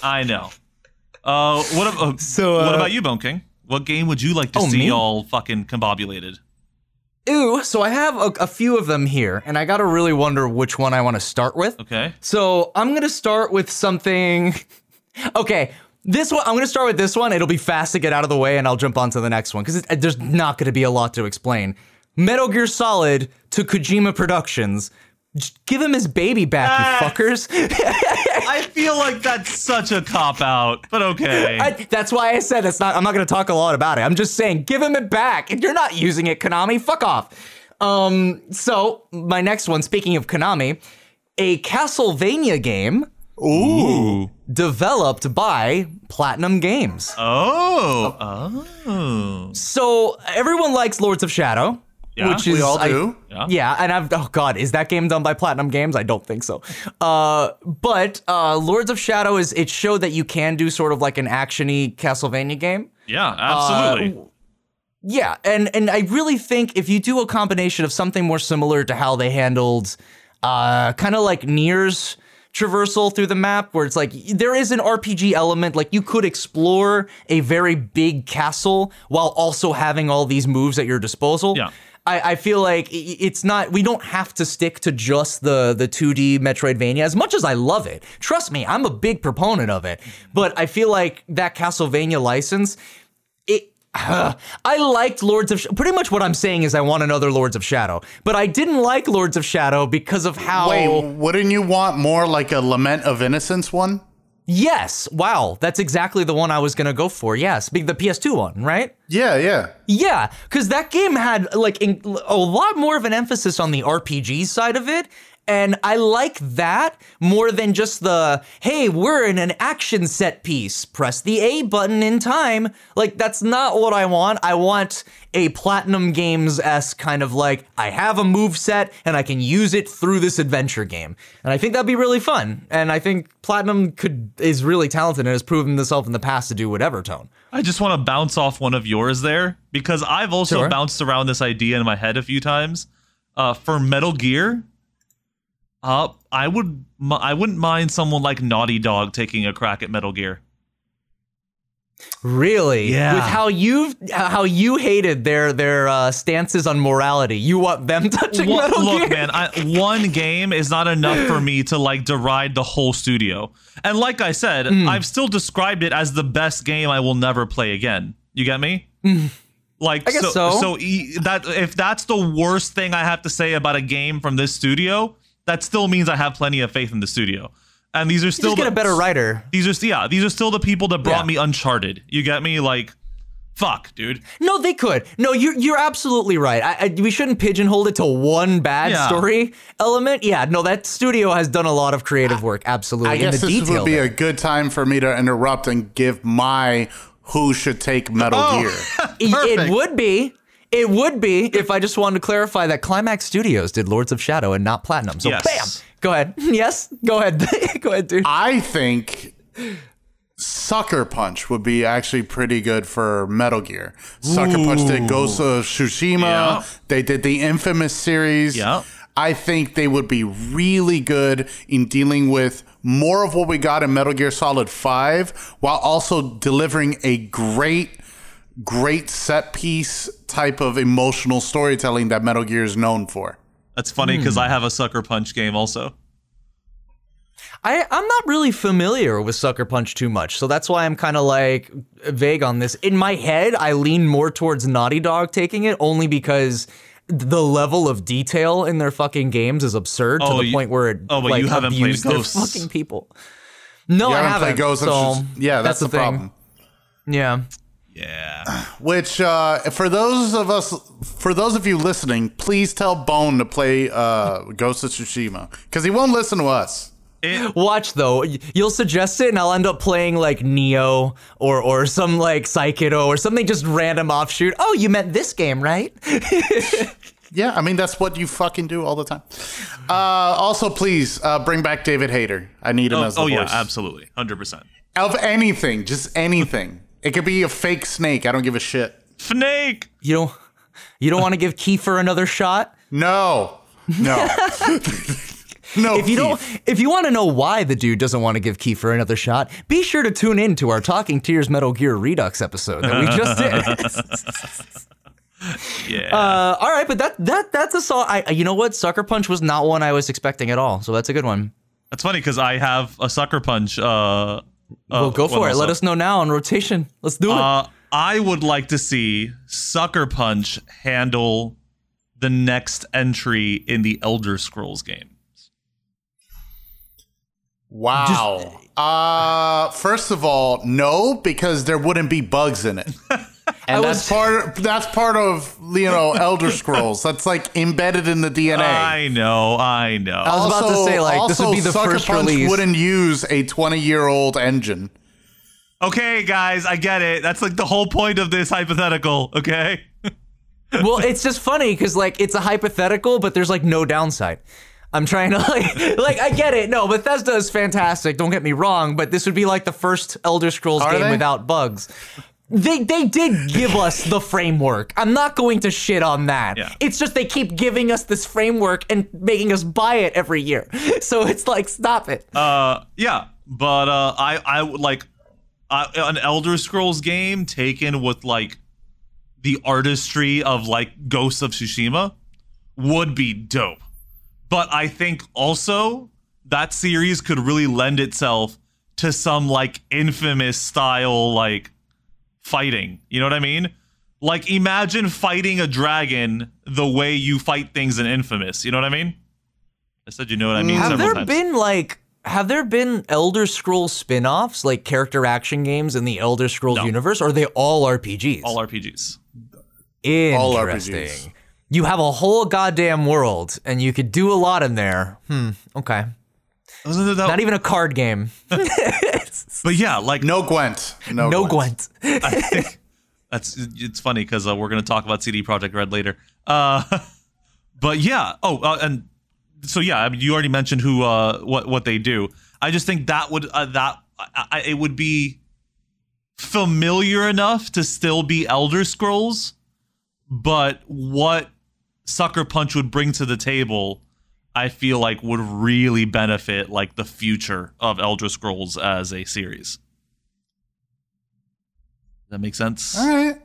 I know. Uh, what, uh, So, what uh, about you, Bone King? What game would you like to Oh, see me? all fucking combobulated? Ooh, so I have a, a few of them here, and I gotta really wonder which one I want to start with. Okay. So I'm gonna start with something. Okay, this one I'm gonna start with this one. It'll be fast to get out of the way, and I'll jump on to the next one because there's not gonna be a lot to explain. Metal Gear Solid to Kojima Productions. Just give him his baby back, Ah. you fuckers. I feel like that's such a cop out, but okay. I, that's why I said it's not. I'm not gonna talk a lot about it. I'm just saying, give him it back. If you're not using it, Konami, fuck off. Um. So my next one. Speaking of Konami, a Castlevania game Ooh. developed by Platinum Games. Oh. Oh. So everyone likes Lords of Shadow, Yeah, which is We all I- do. Yeah. yeah, and I've oh god, is that game done by Platinum Games? I don't think so. Uh, but uh, Lords of Shadow is it showed that you can do sort of like an actiony Castlevania game. Yeah, absolutely. Yeah, and and I really think if you do a combination of something more similar to how they handled, uh, kind of like NieR's traversal through the map, where it's like there is an RPG element, like you could explore a very big castle while also having all these moves at your disposal. Yeah. I, I feel like it's not. We don't have to stick to just the the 2D Metroidvania. As much as I love it, trust me, I'm a big proponent of it. But I feel like that Castlevania license, it. I liked Lords of Sh- pretty much what I'm saying is I want another Lords of Shadow, but I didn't like Lords of Shadow because of how Wait, wouldn't you want more like a Lament of Innocence one? Yes. Wow. That's exactly the one I was gonna go for. Yes, the PS2 one, right? Yeah, yeah. Yeah, because that game had like in, a lot more of an emphasis on the RPG side of it. And I like that more than just the, hey, we're in an action set piece. Press the A button in time. Like, that's not what I want. I want a Platinum Games s kind of like, I have a move set and I can use it through this adventure game. And I think that'd be really fun. And I think Platinum could is really talented and has proven themselves in the past to do whatever tone. I just want to bounce off one of yours there because I've also Sure. bounced around this idea in my head a few times. Uh, for Metal Gear, uh, I would I wouldn't mind someone like Naughty Dog taking a crack at Metal Gear. Really? Yeah. With how you how you hated their their uh, stances on morality, you want them touching Metal look, Gear? man, I, one game is not enough for me to like deride the whole studio. And like I said, Hmm. I've still described it as the best game I will never play again. You get me? Like. I guess so, so. e- that if that's the worst thing I have to say about a game from this studio, that still means I have plenty of faith in the studio. And these are still Just get the, a better writer. These are yeah, these are still the people that brought Yeah. me Uncharted. You get me? Like, fuck, dude. No, they could. No, you're you're absolutely right. I, I, we shouldn't pigeonhole it to one bad Yeah. story element. Yeah, no, that studio has done a lot of creative work. Absolutely, I and guess the this detail. would be there. a good time for me to interrupt and give my who should take Metal Oh. Gear. Perfect. It would be. It would be if I just wanted to clarify that Climax Studios did Lords of Shadow and not Platinum. So Yes. bam. Go ahead. Yes. Go ahead. go ahead, dude. I think Sucker Punch would be actually pretty good for Metal Gear. Sucker Punch did Ghost of Tsushima. Yeah. They did the Infamous series. Yeah. I think they would be really good in dealing with more of what we got in Metal Gear Solid 5 while also delivering a great great set piece type of emotional storytelling that Metal Gear is known for. That's funny because Hmm. I have a Sucker Punch game also. I, I'm not really familiar with Sucker Punch too much, so that's why I'm kind of like vague on this. In my head, I lean more towards Naughty Dog taking it only because the level of detail in their fucking games is absurd Oh, to the you- point where it oh, but like, you haven't played abused their Ghosts. fucking people. No, You I haven't haven't. played Ghost so Tsush- Yeah, that's, the, thing. problem. Yeah. Yeah. Which, uh, for those of us, for those of you listening, please tell Bone to play uh, Ghost of Tsushima because he won't listen to us. It, Watch though, you'll suggest it, and I'll end up playing like Neo or or some like Psychido or something just random offshoot. Oh, you meant this game, right? Yeah, I mean that's what you fucking do all the time. Uh, also, please uh, bring back David Hayter. I need him oh, as the oh yeah, absolutely, hundred percent. of anything, just anything. It could be a fake snake. I don't give a shit. Snake. You don't you don't want to give Kiefer another shot? No, no, no. If you don't if you want to know why the dude doesn't want to give Kiefer another shot, be sure to tune in to our Talking Tears Metal Gear Redux episode that we just did. Yeah. uh, all right, but that that that's a song. I you know what? Sucker Punch was not one I was expecting at all. So that's a good one. That's funny because I have a Sucker Punch. Uh, Well, go for it. Let us know now on rotation. Let's do it. Uh, I would like to see Sucker Punch handle the next entry in the Elder Scrolls games. Wow. uh, first of all, no, because there wouldn't be bugs in it. And was- that's part. That's part of you know Elder Scrolls. That's like embedded in the DNA. I know, I know. I was about to say, like, this would be the Sucker first Punch release. Wouldn't use a twenty-year-old engine. okay, guys, I get it. That's like the whole point of this hypothetical. Okay. well, it's just funny because like it's a hypothetical, but there's like no downside. I'm trying to like, like I get it. No, Bethesda is fantastic. Don't get me wrong, but this would be like the first Elder Scrolls Are game they? without bugs. They they did give us the framework. I'm not going to shit on that. Yeah. It's just they keep giving us this framework and making us buy it every year. So it's like stop it. Uh, yeah, but uh, I I would like uh, an Elder Scrolls game taken with like the artistry of like Ghosts of Tsushima would be dope. But I think also that series could really lend itself to some like infamous style like fighting. You know what I mean? Like imagine fighting a dragon the way you fight things in Infamous. You know what I mean? I said you know what I mean Have several there times. been like have there been Elder Scrolls spin-offs, like character action games in the Elder Scrolls No. universe, or are they all RPGs? All RPGs. All Interesting. RPGs. You have a whole goddamn world, and you could do a lot in there. Hmm. Okay. That- Not even a card game. but yeah, like No Gwent. No, no Gwent. Gwent. I think that's it's funny because uh, we're going to talk about CD Projekt Red later. Uh, but yeah. Oh, uh, and so yeah, I mean, you already mentioned who uh, what what they do. I just think that would uh, that I, I, it would be familiar enough to still be Elder Scrolls, but what Sucker Punch would bring to the table. I feel like would really benefit like the future of Elder Scrolls as a series. Does that make sense? All right.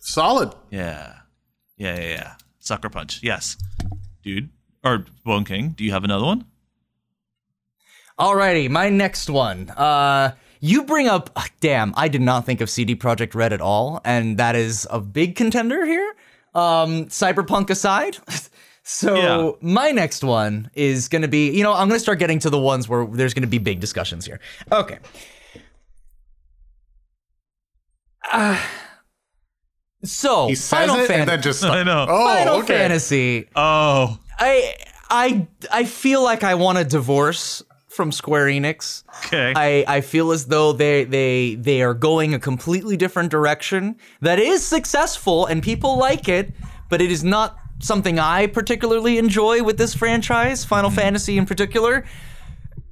Solid. Yeah. Yeah, yeah, yeah. Sucker Punch. Yes. Dude. Or Bone King, do you have another one? Alrighty, my next one. Uh, you bring up, ah, damn, I did not think of CD Projekt Red at all, and that is a big contender here. Um, Cyberpunk aside. so Yeah. my next one is gonna be, you know, I'm gonna start getting to the ones where there's gonna be big discussions here. Okay. Uh, so He says Final it Fan- and then just. I know. Oh, Final okay. Fantasy. Oh. I I I feel like I want a divorce from Square Enix. Okay. I, I feel as though they they they are going a completely different direction that is successful and people like it, but it is not something I particularly enjoy with this franchise, Final mm-hmm. Fantasy in particular.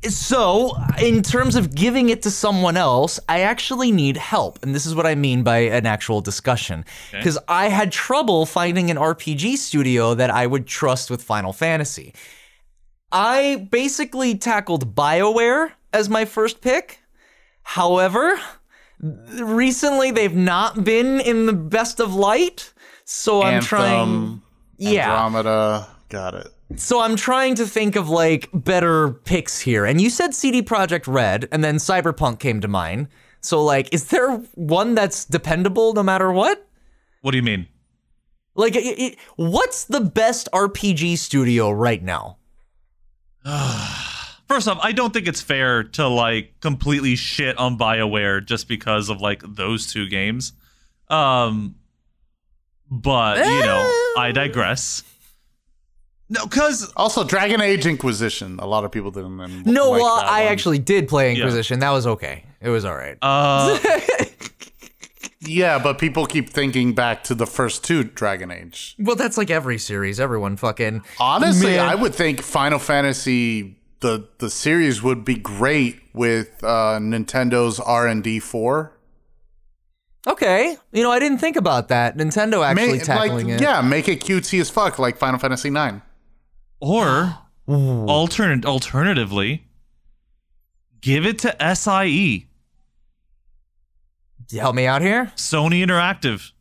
So, in terms of giving it to someone else, I actually need help. And this is what I mean by an actual discussion. Because I had trouble finding an RPG studio that I would trust with Final Fantasy. I basically tackled BioWare as my first pick. However, recently they've not been in the best of light. So I'm trying. Anthem, Yeah. Andromeda. Got it. So I'm trying to think of like better picks here. And you said CD Projekt Red, and then Cyberpunk came to mind. So like, is there one that's dependable no matter what? what do you mean? Like, i i what's the best RPG studio right now? First off, I don't think it's fair to like completely shit on BioWare just because of like those two games. Um but, you know, I digress. No, cuz Also, Dragon Age Inquisition. A lot of people didn't. then No, like well, that I one. actually did play Inquisition. That was okay. It was all right. uh Yeah, but people keep thinking back to the first two Dragon Age. well, that's like every series. Everyone fucking. Honestly, Man. I would think Final Fantasy the the series would be great with uh, Nintendo's R and D four. Okay, you know, I didn't think about that. Nintendo actually like, tackling it. yeah, make it cutesy as fuck, like Final Fantasy nine. or alternate alternatively give it to SIE, Help me out here. Sony Interactive.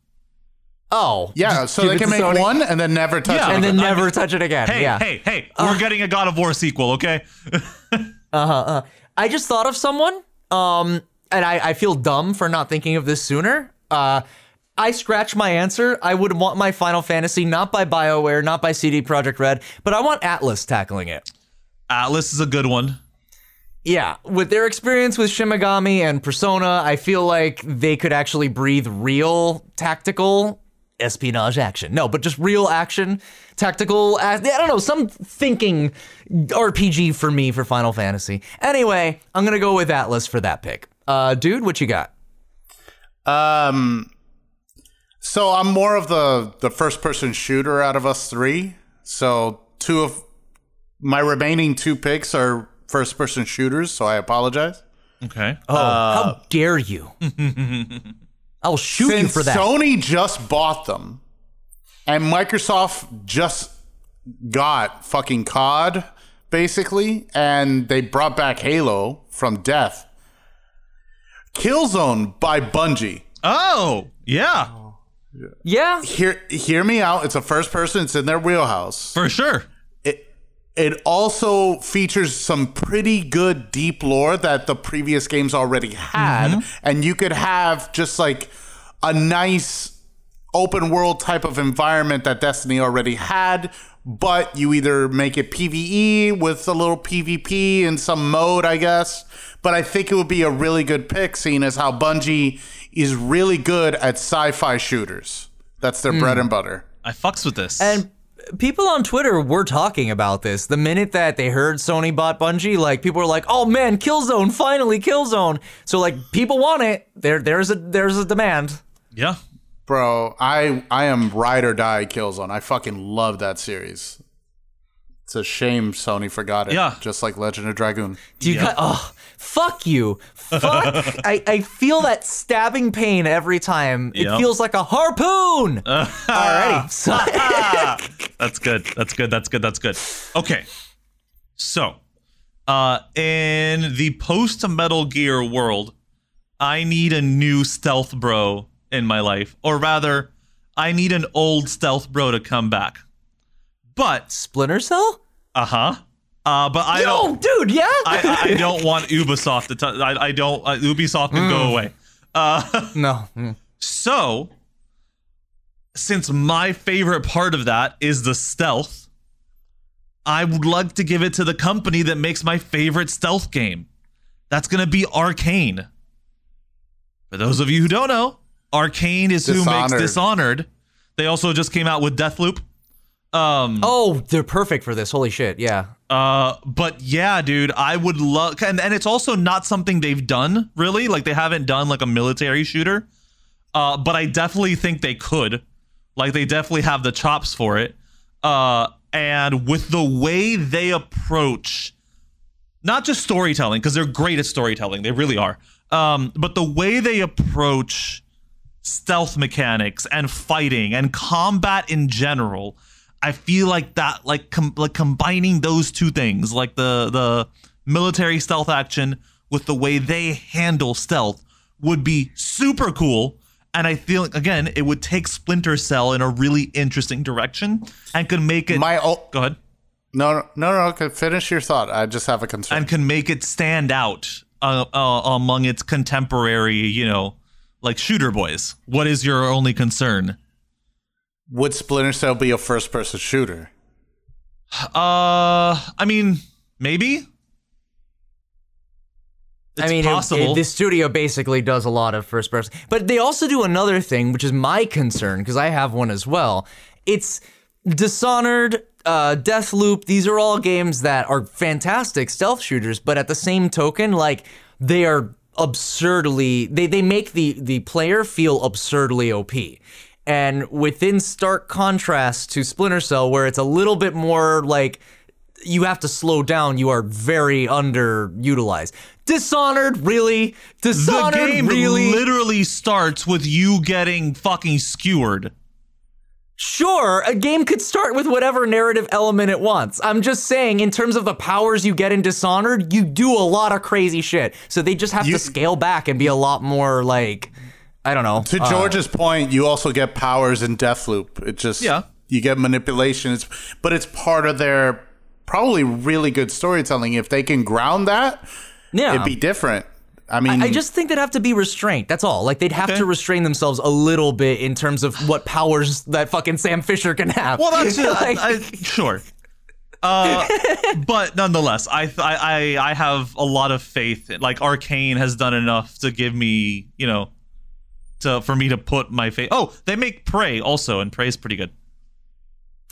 Oh, Yeah, so they can make Sony one and then never touch Yeah, it. and then again. I never mean- touch it again. Hey, yeah. hey, hey, we're getting a God of War sequel, okay? Uh-huh. I just thought of someone, um, and I, I feel dumb for not thinking of this sooner. Uh, I scratch my answer. I would want my Final Fantasy not by BioWare, not by CD Projekt Red, but I want Atlus tackling it. Atlus is a good one. Yeah, with their experience with Shin Megami and Persona, I feel like they could actually breathe real tactical espionage action. No, but just real action, tactical. I don't know, some thinking RPG for me for Final Fantasy. Anyway, I'm gonna go with Atlus for that pick. Uh, dude, what you got? Um, so I'm more of the the first person shooter out of us three. So two of my remaining two picks are first person shooters. So I apologize. Okay. Oh, how dare you! I'll shoot you for that. Sony just bought them, and Microsoft just got fucking COD, basically, and they brought back Halo from death. Killzone by Bungie. Oh, yeah, yeah, Hear hear me out. It's a first person. It's in their wheelhouse. for sure. It it also features some pretty good deep lore that the previous games already had, mm-hmm. and you could have just like a nice open world type of environment that Destiny already had, but you either make it PVE with a little PvP in some mode, I guess. But I think it would be a really good pick, seeing as how Bungie is really good at sci-fi shooters. That's their hmm. bread and butter. I fucks with this. And people on Twitter were talking about this. The minute that they heard Sony bought Bungie, like people were like, "Oh man, Killzone, finally Killzone." So like people want it. There there's a there's a demand. yeah. Bro, I I am ride or die Killzone. I fucking love that series. It's a shame Sony forgot it. Yeah. Just like Legend of Dragoon. Do you Yeah. got oh fuck you. Fuck I, I feel that stabbing pain every time. It Yep. feels like a harpoon. Alrighty. So, That's good. That's good. That's good. That's good. Okay. So, uh, in the post Metal Gear world, I need a new stealth bro in my life, or rather, I need an old stealth bro to come back. But Splinter Cell? uh huh. Uh, but I Yo, don't. dude, yeah? I, I don't want Ubisoft to. T- I, I don't. Uh, Ubisoft can go away. no. Mm. So, since my favorite part of that is the stealth, I would like to give it to the company that makes my favorite stealth game. That's going to be Arkane. For those of you who don't know, Arkane is who makes Dishonored. Dishonored. They also just came out with Deathloop. Um, Oh, they're perfect for this. Holy shit. Yeah. Uh, but yeah, dude, I would love, and, and it's also not something they've done really. Like they haven't done like a military shooter. Uh, but I definitely think they could. Like they definitely have the chops for it. Uh, and with the way they approach, not just storytelling, because they're great at storytelling, they really are. Um, but the way they approach stealth mechanics and fighting and combat in general i feel like that like com- like combining those two things like the the military stealth action with the way they handle stealth would be super cool and i feel like again it would take splinter cell in a really interesting direction and could make it My o- go ahead no no no no. Okay, finish your thought. I just have a concern. and can make it stand out uh, uh, among its contemporary you know like shooter boys what is your only concern Would Splinter Cell be a first-person shooter? Uh, I mean, maybe. It's I mean, it- possible. it- this studio basically does a lot of first person, but they also do another thing, which is my concern because I have one as well. It's Dishonored, uh, Deathloop. These are all games that are fantastic stealth shooters, but at the same token, like they are absurdly they they make the the player feel absurdly OP. And within stark contrast to Splinter Cell, where it's a little bit more like you have to slow down. You are very underutilized. Dishonored, really? the Dishonored, game really? literally starts with you getting fucking skewered. sure, a game could start with whatever narrative element it wants. I'm just saying, in terms of the powers you get in Dishonored, you do a lot of crazy shit. So they just have You- to scale back and be a lot more like, I don't know. To George's point, you also get powers in Deathloop. It just Yeah. you get manipulation. It's but it's part of their probably really good storytelling. If they can ground that, yeah. it'd be different. I mean, I just think they'd have to be restrained. That's all. Like they'd have Okay. to restrain themselves a little bit in terms of what powers that fucking Sam Fisher can have. Well, that's Like- I, I, sure. Uh, but nonetheless, I, I I I have a lot of faith. Like Arkane has done enough to give me, you know, to for me to put my face. Oh, they make Prey also, and Prey's pretty good.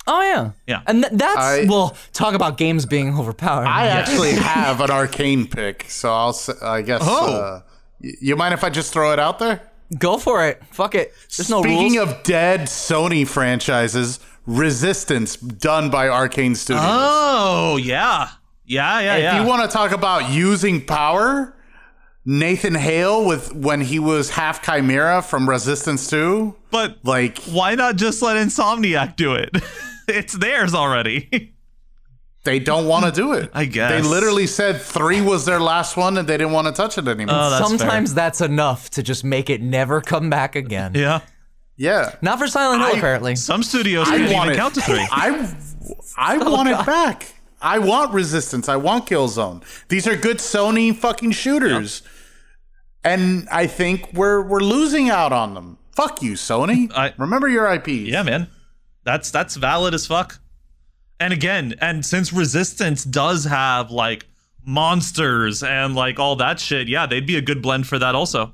Oh yeah, Yeah. and th- that's I- well, talk about games being overpowered. I actually have an Arkane pick, so I'll. I guess. Oh. Uh, you mind if I just throw it out there? Go for it. Fuck it. There's no Speaking rules. of dead Sony franchises, Resistance, done by Arkane Studios. Oh yeah, yeah, yeah, if yeah. you want to talk about using power, Nathan Hale with when he was half Chimera from Resistance 2, but like why not just let Insomniac do it? it's theirs already. they don't want to do it. I guess. They literally said 3 was their last one and they didn't want to touch it anymore. Oh, that's Sometimes that's enough to just make it never come back again. yeah. yeah. Not for Silent Hill, I- apparently. Some studios I can't even it. count to three. I I oh, want it back. I want Resistance. I want Killzone. These are good Sony fucking shooters. And I think we're we're losing out on them. Fuck you, Sony. I- Remember your IPs. Yeah, man. That's that's valid as fuck. And again, and since Resistance does have like monsters and like all that shit, yeah, they'd be a good blend for that also.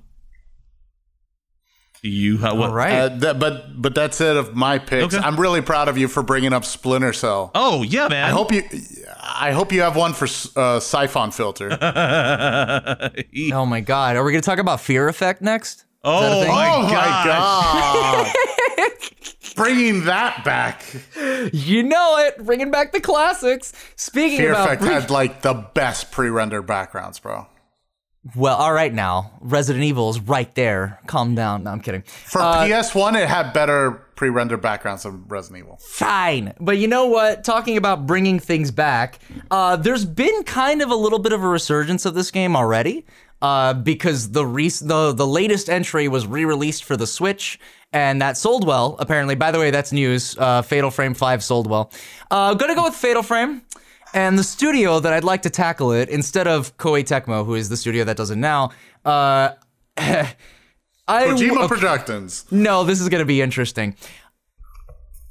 You have what? All right. Uh, that, but but that's it of my picks. Okay. I'm really proud of you for bringing up Splinter Cell. Oh yeah, man. I hope you. I hope you have one for uh, Siphon Filter. oh my god, are we gonna talk about Fear Effect next? oh my oh god. my god! Bringing that back. You know it, bringing back the classics. Speaking Fear about Effect had like the best pre-rendered backgrounds, bro. Well, all right now, Resident Evil's right there. Calm down. No, I'm kidding. For PS1, it had better pre-rendered backgrounds than Resident Evil. Fine. But you know what? Talking about bringing things back, uh, there's been kind of a little bit of a resurgence of this game already. Uh, because the, re- the the latest entry was re-released for the Switch, and that sold well. Apparently, by the way, that's news. Uh, Fatal Frame Five sold well. Uh, gonna go with Fatal Frame, and the studio that I'd like to tackle it instead of Koei Tecmo, who is the studio that does it now. Uh, I Kojima okay. Productions. No, this is going to be interesting.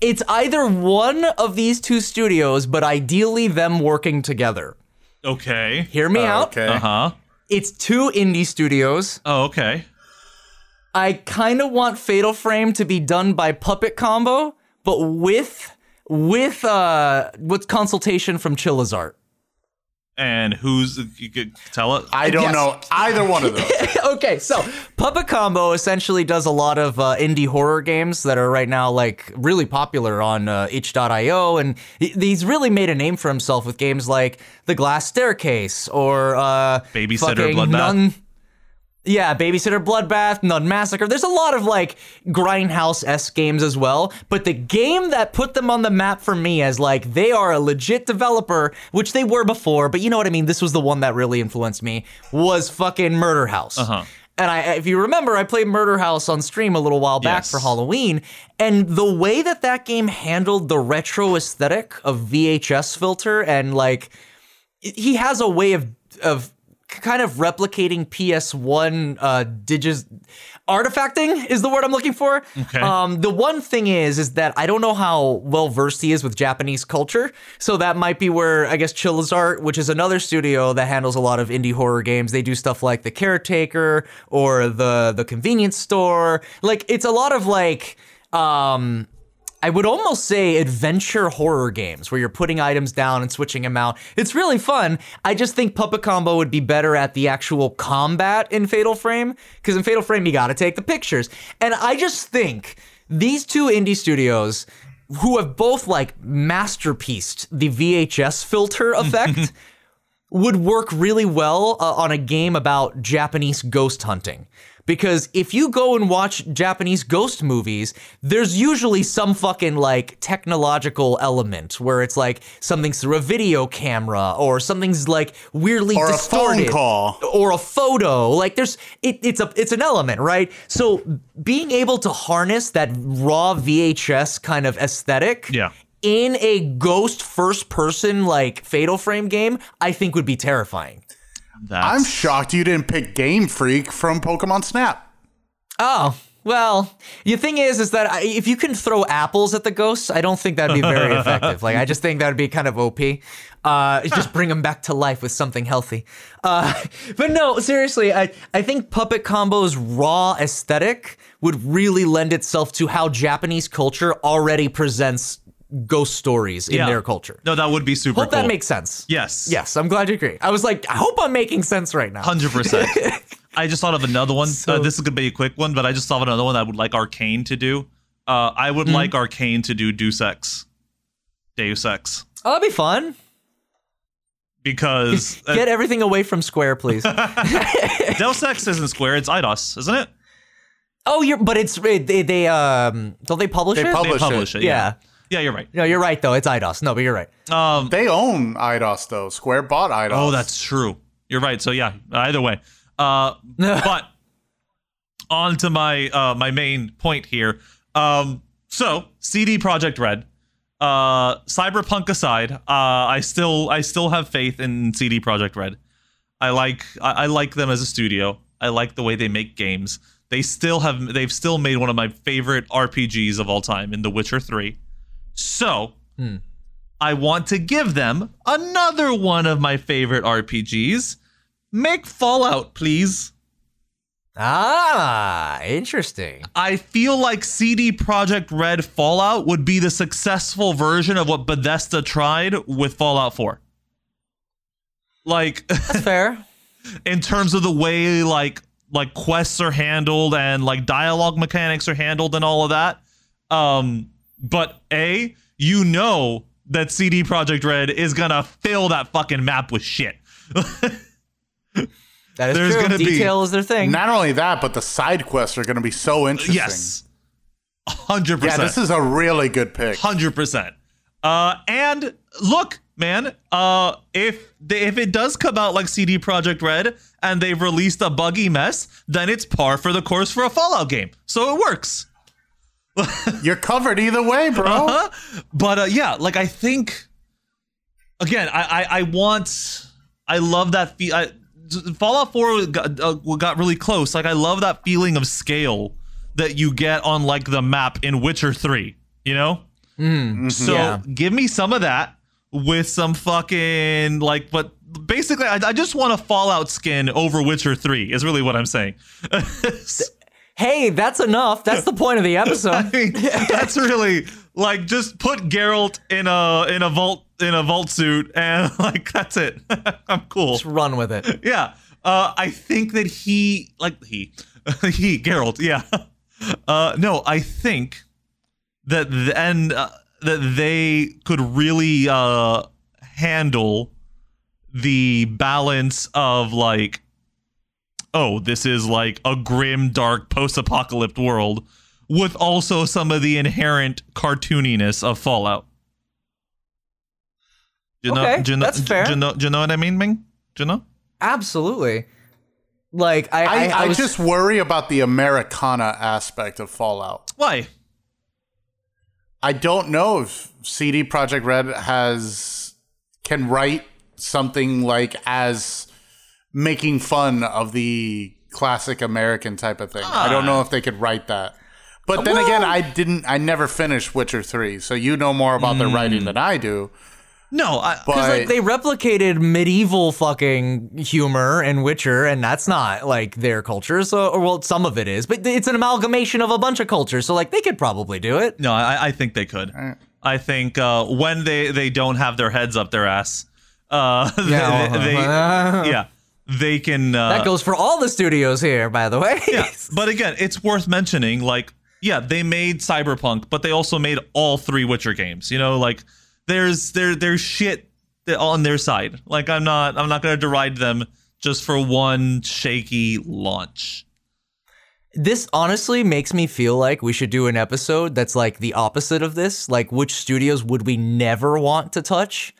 It's either one of these two studios, but ideally them working together. Okay. Hear me out. Okay. Uh huh. It's two indie studios. Oh okay. I kind of want Fatal Frame to be done by Puppet Combo, but with with uh with consultation from Chilla's Art. And who's you could tell it? I don't Yes. know either one of those. okay, so Puppet Combo essentially does a lot of uh, indie horror games that are right now like really popular on uh, itch.io, and he's really made a name for himself with games like The Glass Staircase or uh, Babysitter fucking Bloodbath. Nun. Yeah, Babysitter Bloodbath, Nun Massacre. There's a lot of like grindhouse s games as well. But the game that put them on the map for me as like they are a legit developer, which they were before, but you know what I mean. This was the one that really influenced me. Was fucking Murder House. Uh-huh. And I, if you remember, I played Murder House on stream a little while back Yes. for Halloween, and the way that that game handled the retro aesthetic of VHS filter and like he has a way of of kind of replicating PS1 uh digis artifacting is the word I'm looking for. Okay. Um the one thing is is that I don't know how well versed he is with Japanese culture. So that might be where I guess Chilla's Art, which is another studio that handles a lot of indie horror games, they do stuff like The Caretaker or the the convenience store. Like it's a lot of like um I would almost say adventure horror games where you're putting items down and switching them out. It's really fun. I just think Puppet Combo would be better at the actual combat in Fatal Frame because in Fatal Frame you got to take the pictures. And I just think these two indie studios who have both like masterpieced the VHS filter effect would work really well uh, on a game about Japanese ghost hunting. Because if you go and watch Japanese ghost movies, there's usually some fucking like technological element where it's like something's through a video camera or something's like weirdly Or a phone distorted call. or a photo. Like there's it, it's a it's an element, right? So being able to harness that raw VHS kind of aesthetic Yeah. in a ghost first person like Fatal Frame game, I think would be terrifying. That's I'm shocked you didn't pick Game Freak from Pokemon Snap. Oh, well, the thing is, is that I, if you can throw apples at the ghosts, I don't think that'd be very effective. Like, I just think that'd be kind of OP. Uh, just bring them back to life with something healthy. Uh, but no, seriously, I, I think Puppet Combo's raw aesthetic would really lend itself to how Japanese culture already presents ghost stories in Yeah. their culture. No, that would be super Hope cool. that makes sense. Yes. Yes, I'm glad you agree. I was like, I hope I'm making sense right now. Hundred percent. I just thought of another one. So- uh, this is gonna be a quick one, but I just thought of another one I would like Arkane to do. Uh, I would like Arkane to do Deus Ex, Deus Ex, Oh, that'd be fun. because uh, Get everything away from Square, please. Deus Ex isn't Square, it's Eidos, isn't it? oh, you're, but it's they, they um don't they publish They it? publish They publish it. Yeah. yeah. Yeah, you're right. No, you're right though. It's Eidos. No, but you're right. Um, They own Eidos though. Square bought Eidos. oh, that's true. You're right. So yeah, either way. Uh, but on to my uh, my main point here. Um, so CD Projekt Red, uh, Cyberpunk aside, uh, I still I still have faith in CD Projekt Red. I like I, I like them as a studio. I like the way they make games. They still have they've still made one of my favorite RPGs of all time in The Witcher 3. So, I want to give them another one of my favorite RPGs. Make Fallout, please. Ah, interesting. I feel like CD Projekt Red Fallout would be the successful version of what Bethesda tried with Fallout 4. Like That's fair. in terms of the way like like quests are handled and like dialogue mechanics are handled and all of that. Um but A, you know that CD Projekt Red is going to fill that fucking map with shit. That is There's true. gonna be- Detail is their thing. Not only that, but the side quests are going to be so interesting. yes. 100%. Yeah, this is a really good pick. Hundred percent. Uh, and look, man. Uh, if they, if it does come out like CD Projekt Red and they've released a buggy mess, then it's par for the course for a Fallout game. So it works. You're covered either way, bro. Uh-huh. But uh, yeah, like I think again, I I, I want, I love that. feel. I, Fallout Four got, uh, got really close. Like I love that feeling of scale that you get on like the map in Witcher Three. You know. So Yeah. give me some of that with some fucking like, but basically, I, I just want a Fallout skin over Witcher Three. Is really what I'm saying. Hey, that's enough. That's the point of the I episode. mean, that's really like just put Geralt in a in a vault in a vault suit and like that's it. I'm cool. Just run with it. Yeah. Uh, I think that he like he he Geralt. Yeah. Uh, no, I think that and uh, that they could really uh handle the balance of like oh this is like a grim dark post-apocalyptic world with also some of the inherent cartooniness of fallout do you know, Okay, do you know, that's fair. Do you know, do you know what i mean ming do you know Absolutely. Like I, I, I, I, was, just worry about the Americana aspect of Fallout. why I don't know if CD Projekt Red has can write something like as making fun of the classic American type of thing. I don't know if they could write that. But then again, I didn't. I never finished Witcher three, so you know more about their writing than I do. no I, But Because like they replicated medieval fucking humor in Witcher, and that's not like their culture. So, or well, some of it is, but it's an amalgamation of a bunch of cultures. So, like, they could probably do it. No, I, I think they could. I think uh, when they, they don't have their heads up their ass, uh, Yeah, they- uh-huh. yeah, they can. Uh, That goes for all the studios here, by the way. yeah, but again, it's worth mentioning. Like, yeah, they made Cyberpunk, but they also made all three Witcher games. You know, like there's there there's shit on their side. Like, I'm not I'm not gonna deride them just for one shaky launch. This honestly makes me feel like we should do an episode that's like the opposite of this. Like, which studios would we never want to touch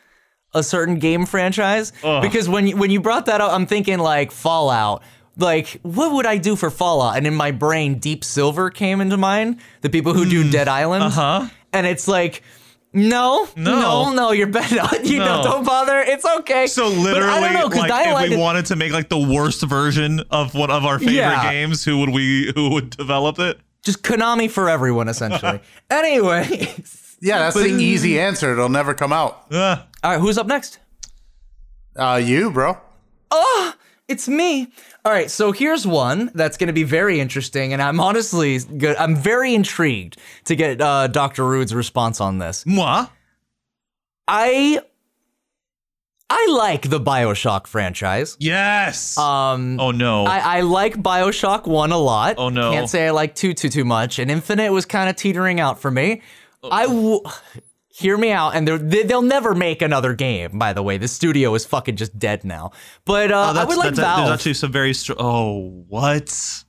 a certain game franchise? Because when you, when you brought that up, I'm thinking like Fallout. Like, what would I do for Fallout? And in my brain, Deep Silver came into mind. The people who do Dead Island. Uh-huh. And it's like, no, No. no, no, you're better. You know, don't bother. It's okay. So But literally, I don't know, like if we is- wanted to make like the worst version of one of our favorite Yeah. games, who would we who would develop it? just Konami for everyone, essentially. anyway, Yeah, that's the easy answer. It'll never come out. Uh, all right, who's up next? Uh, you, bro. Oh, it's me. All right, so here's one that's going to be very interesting, and I'm honestly good. I'm very intrigued to get uh, Dr. Rude's response on this. moi. I I like the Bioshock franchise. Yes. Um, oh no. I, I like Bioshock One a lot. Oh, no. Can't say I like two too too much, and Infinite was kind of teetering out for me. Oh. I w- hear me out, and they, they'll never make another game. By the way, the studio is fucking just dead now. But uh, Oh, I would like Valve. There's actually some very str- Oh, what?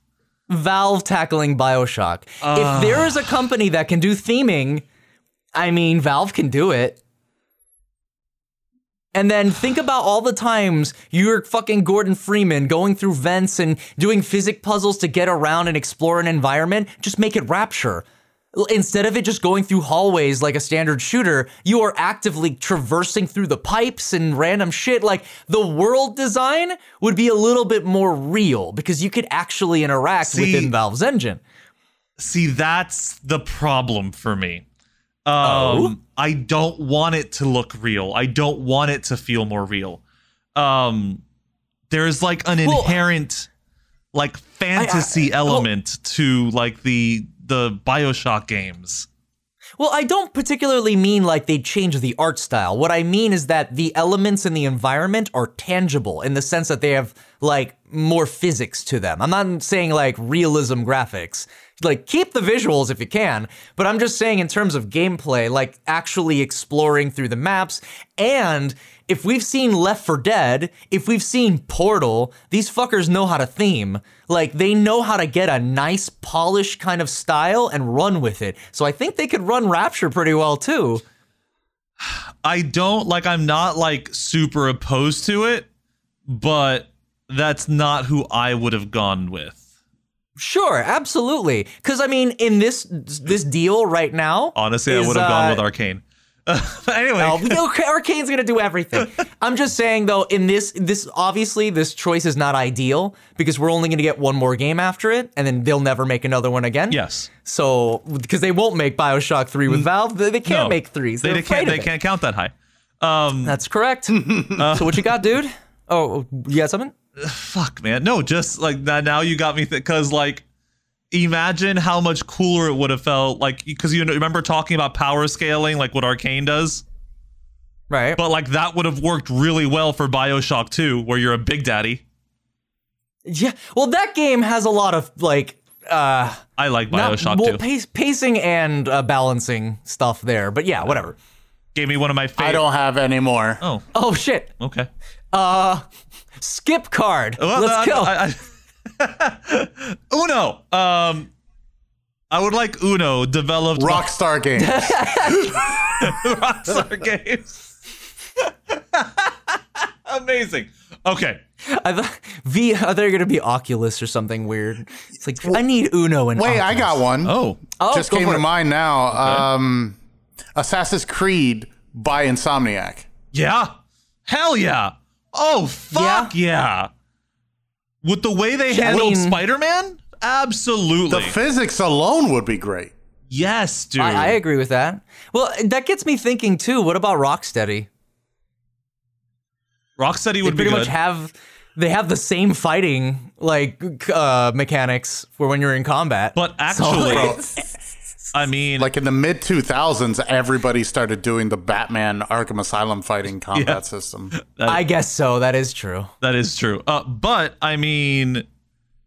Valve tackling Bioshock. if there is a company that can do theming, I mean, Valve can do it. And then think about all the times you're fucking Gordon Freeman going through vents and doing physic puzzles to get around and explore an environment. Just make it Rapture. Instead of it just going through hallways like a standard shooter, you are actively traversing through the pipes and random shit. Like the world design would be a little bit more real because you could actually interact See- within Valve's engine. See, that's the problem for me. Um, I don't want it to look real. I don't want it to feel more real. Um, there's like an Well- inherent like fantasy element to like the the BioShock games. Well, I don't particularly mean like they change the art style. What I mean is that the elements in the environment are tangible in the sense that they have like more physics to them. I'm not saying like realism graphics. Like keep the visuals if you can, but I'm just saying in terms of gameplay, like actually exploring through the maps and if we've seen Left for Dead, if we've seen Portal, these fuckers know how to theme. Like they know how to get a nice polished kind of style and run with it. So I think they could run Rapture pretty well too. I don't like I'm not like super opposed to it, but that's not who I would have gone with. Sure, absolutely. Cuz I mean in this this deal right now, Honestly, I would have gone uh, with Arkane. but anyway, Oh, okay, Arkane's gonna do everything. I'm just saying though, in this, this obviously this choice is not ideal because we're only gonna get one more game after it, and then they'll never make another one again. yes. So because they won't make Bioshock three with Valve, they, they can't No. make threes. They, They're they can't they can't count that high. Um That's correct. so what you got, dude? Oh, you got something? fuck man. No, just like that now you got me th- cuz like imagine how much cooler it would have felt like cuz you know, remember talking about power scaling like what Arkane does? Right. But like that would have worked really well for BioShock 2 where you're a big daddy. yeah. Well, that game has a lot of like uh I like not- BioShock well, 2. pace, pacing and uh, balancing stuff there. But yeah, whatever. Gave me one of my favorite I don't have any more. Oh, Oh shit. okay. Uh, skip card. Well, Let's I- go. I- I- Uno. Um, I would like Uno developed by Rockstar Games. Rockstar Games. Amazing. Okay. I thought V. I thought you were gonna be Oculus or something weird. It's like I need Uno and Wait, I got one. Oh, Oh, Just go came to it. mind now. Um, Assassin's Creed by Insomniac. yeah. Hell yeah. Oh, fuck yeah. With the way they Yeah, I handled mean- Spider-Man? Absolutely. The physics alone would be great. yes, dude. I, I agree with that. Well, that gets me thinking too. What about Rocksteady? Rocksteady They would be pretty good. much have they have the same fighting like uh, mechanics for when you're in combat. but actually, it's- I mean, Like in the mid 2000s, everybody started doing the Batman Arkham Asylum fighting combat Yeah. system. I guess so. That is true. That is true. Uh, but I mean,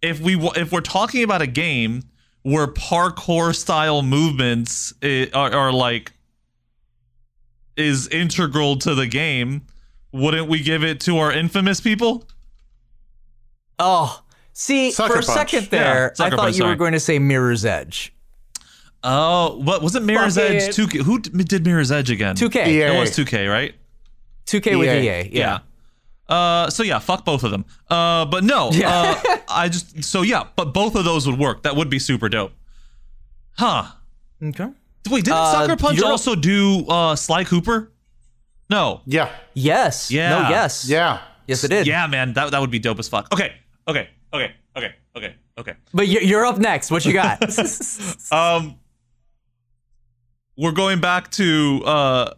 if we wa- if we're talking about a game where parkour style movements are, are like is integral to the game, wouldn't we give it to our infamous people? Oh, see, Sucker for a Punch. second there, Yeah, I thought Punch, you were going to say Mirror's Edge. Oh, what was it? Mirror's Fuck Edge it. 2K. Who d- did Mirror's Edge again? 2K. EA. It was 2K, right? 2K with EA. EA. Yeah. Uh, so yeah, fuck both of them. Uh, but no, Yeah. uh, I just so yeah, but both of those would work. That would be super dope. Huh? Okay. Wait, didn't Uh, Sucker Punch Europe- also do uh, Sly Cooper? No. Yeah. Yes. Yeah. No, yes. Yeah. Yes, it did. Yeah, man, that that would be dope as fuck. Okay, okay, okay, okay, okay, okay. But you're, you're up next. What you got? Um, we're going back to uh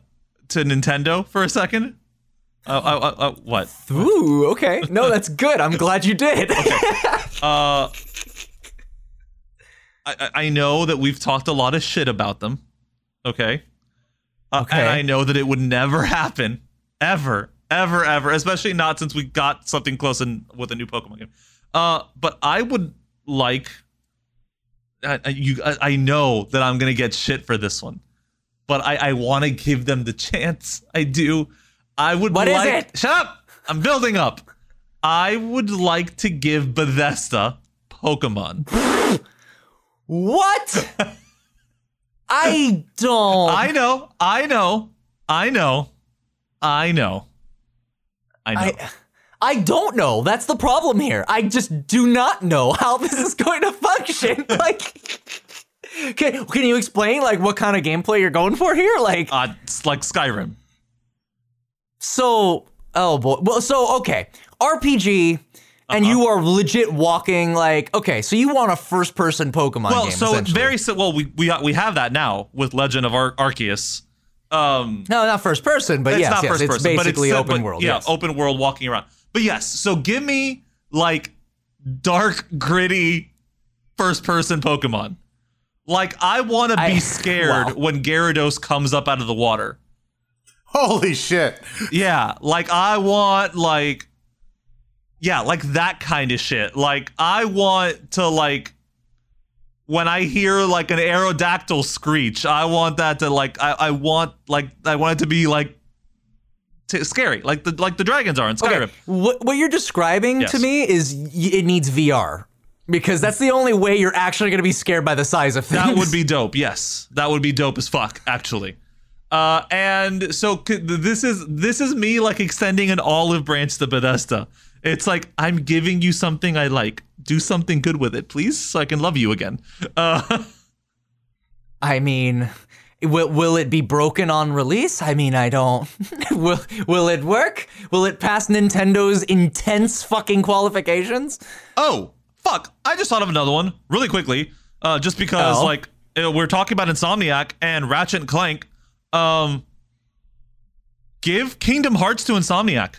to Nintendo for a second. Uh, uh, uh, uh, what? Ooh, okay. No, that's good. I'm glad you did. Uh, I, I- I know that we've talked a lot of shit about them. Okay. Uh, Okay. And I know that it would never happen, ever, ever, ever. Especially not since we got something close in with a new Pokemon game. Uh, but I would like. I, I- you, I, I know that I'm gonna get shit for this one, but I, I want to give them the chance. I do. I would. What is like, it? Shut up! I'm building up. I would like to give Bethesda Pokemon. what? I don't. I know, I know, I know, I know, I know. I, I don't know. That's the problem here. I just do not know how this is going to function. Like, can, can you explain like what kind of gameplay you're going for here? Like, uh, it's like Skyrim. so oh boy. Well, so okay, RPG. and you are legit walking like okay, so you want a first person Pokemon well, game. so very si- well. We we we have that now with Legend of Ar- Arceus. Um, no, not first person, but it's yes, not yes, first it's person, basically but it's, open but, world. Yeah, yes. open world walking around. But yes, so give me like dark, gritty, first person Pokemon. Like I want to be I- scared wow. when Gyarados comes up out of the water. Holy shit. Yeah, like I want like yeah, like that kind of shit. Like I want to like when I hear like an Aerodactyl screech, I want that to like I, I want like I want it to be like t- scary, like the like the dragons are in Skyrim. Okay, what what you're describing Yes. to me is y- it needs VR because that's the only way you're actually going to be scared by the size of things. That would be dope. Yes, that would be dope as fuck, actually. Uh, and so c- this is this is me like extending an olive branch to Bethesda. It's like I'm giving you something I like. Do something good with it, please, so I can love you again. Uh, I mean, will will it be broken on release? I mean, I don't. will will it work? Will it pass Nintendo's intense fucking qualifications? oh fuck! I just thought of another one really quickly. Uh, just because Oh. like uh, we're talking about Insomniac and Ratchet and Clank. Um, give Kingdom Hearts to Insomniac.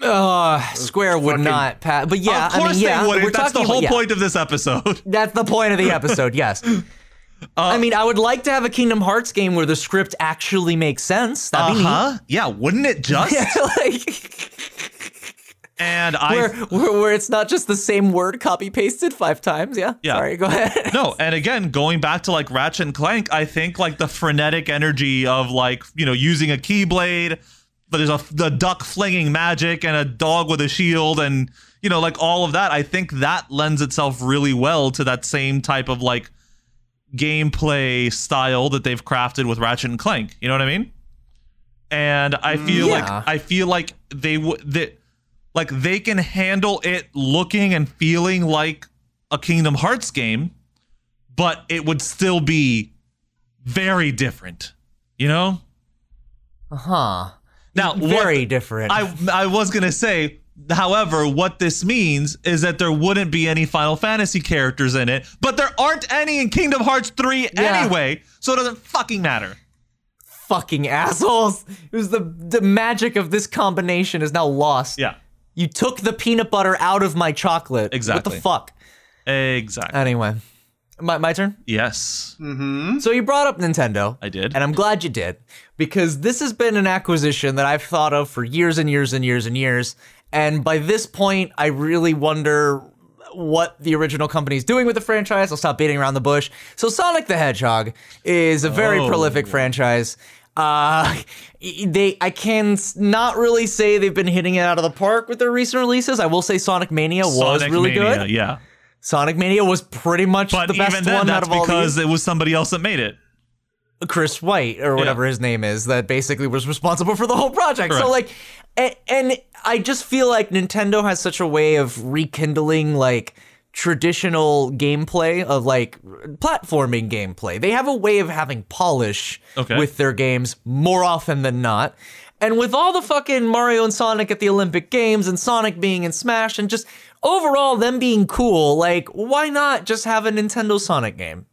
Uh, Square would fucking- not pass. But yeah, of course I mean, yeah, they wouldn't. we're That's the whole about, yeah. point of this episode. That's the point of the episode. Yes. I mean, I would like to have a Kingdom Hearts game where the script actually makes sense. That'd be Uh-huh. Yeah, wouldn't it just? neat. like, And I where, where where it's not just the same word copy pasted five times. Yeah. Yeah. Sorry. Go ahead. no, and again, going back to like Ratchet and Clank, I think like the frenetic energy of like you know using a keyblade, but there's a the duck flinging magic and a dog with a shield, and you know like all of that. I think that lends itself really well to that same type of like gameplay style that they've crafted with Ratchet and Clank. You know what I mean? And I feel mm. Yeah. like I feel like they would that like they can handle it looking and feeling like a Kingdom Hearts game, but it would still be very different. You know? Uh huh. Now, Very what, different. I I was gonna say, however, what this means is that there wouldn't be any Final Fantasy characters in it, but there aren't any in Kingdom Hearts 3 Yeah. anyway, so it doesn't fucking matter. fucking assholes. It was the the magic of this combination is now lost. Yeah, You took the peanut butter out of my chocolate. Exactly. What the fuck? exactly. Anyway, my my turn. yes, mm-hmm. So you brought up Nintendo. I did. And I'm glad you did because this has been an acquisition that I've thought of for years and years and years and years. And by this point, I really wonder what the original company is doing with the franchise. I'll stop beating around the bush. So Sonic the Hedgehog is a very Oh. prolific franchise. Uh, they I can not really say they've been hitting it out of the park with their recent releases. I will say Sonic Mania was really Mania, good. Yeah, Sonic Mania was pretty much but the best even then, one out of all because these. it was somebody else that made it. Chris White or whatever his name is that basically was responsible for the whole project. So like and, and I just feel like Nintendo has such a way of rekindling like traditional gameplay of like platforming gameplay. They have a way of having polish Okay. with their games more often than not. And with all the fucking Mario and Sonic at the Olympic Games and Sonic being in Smash and just overall them being cool, like why not just have a Nintendo Sonic game?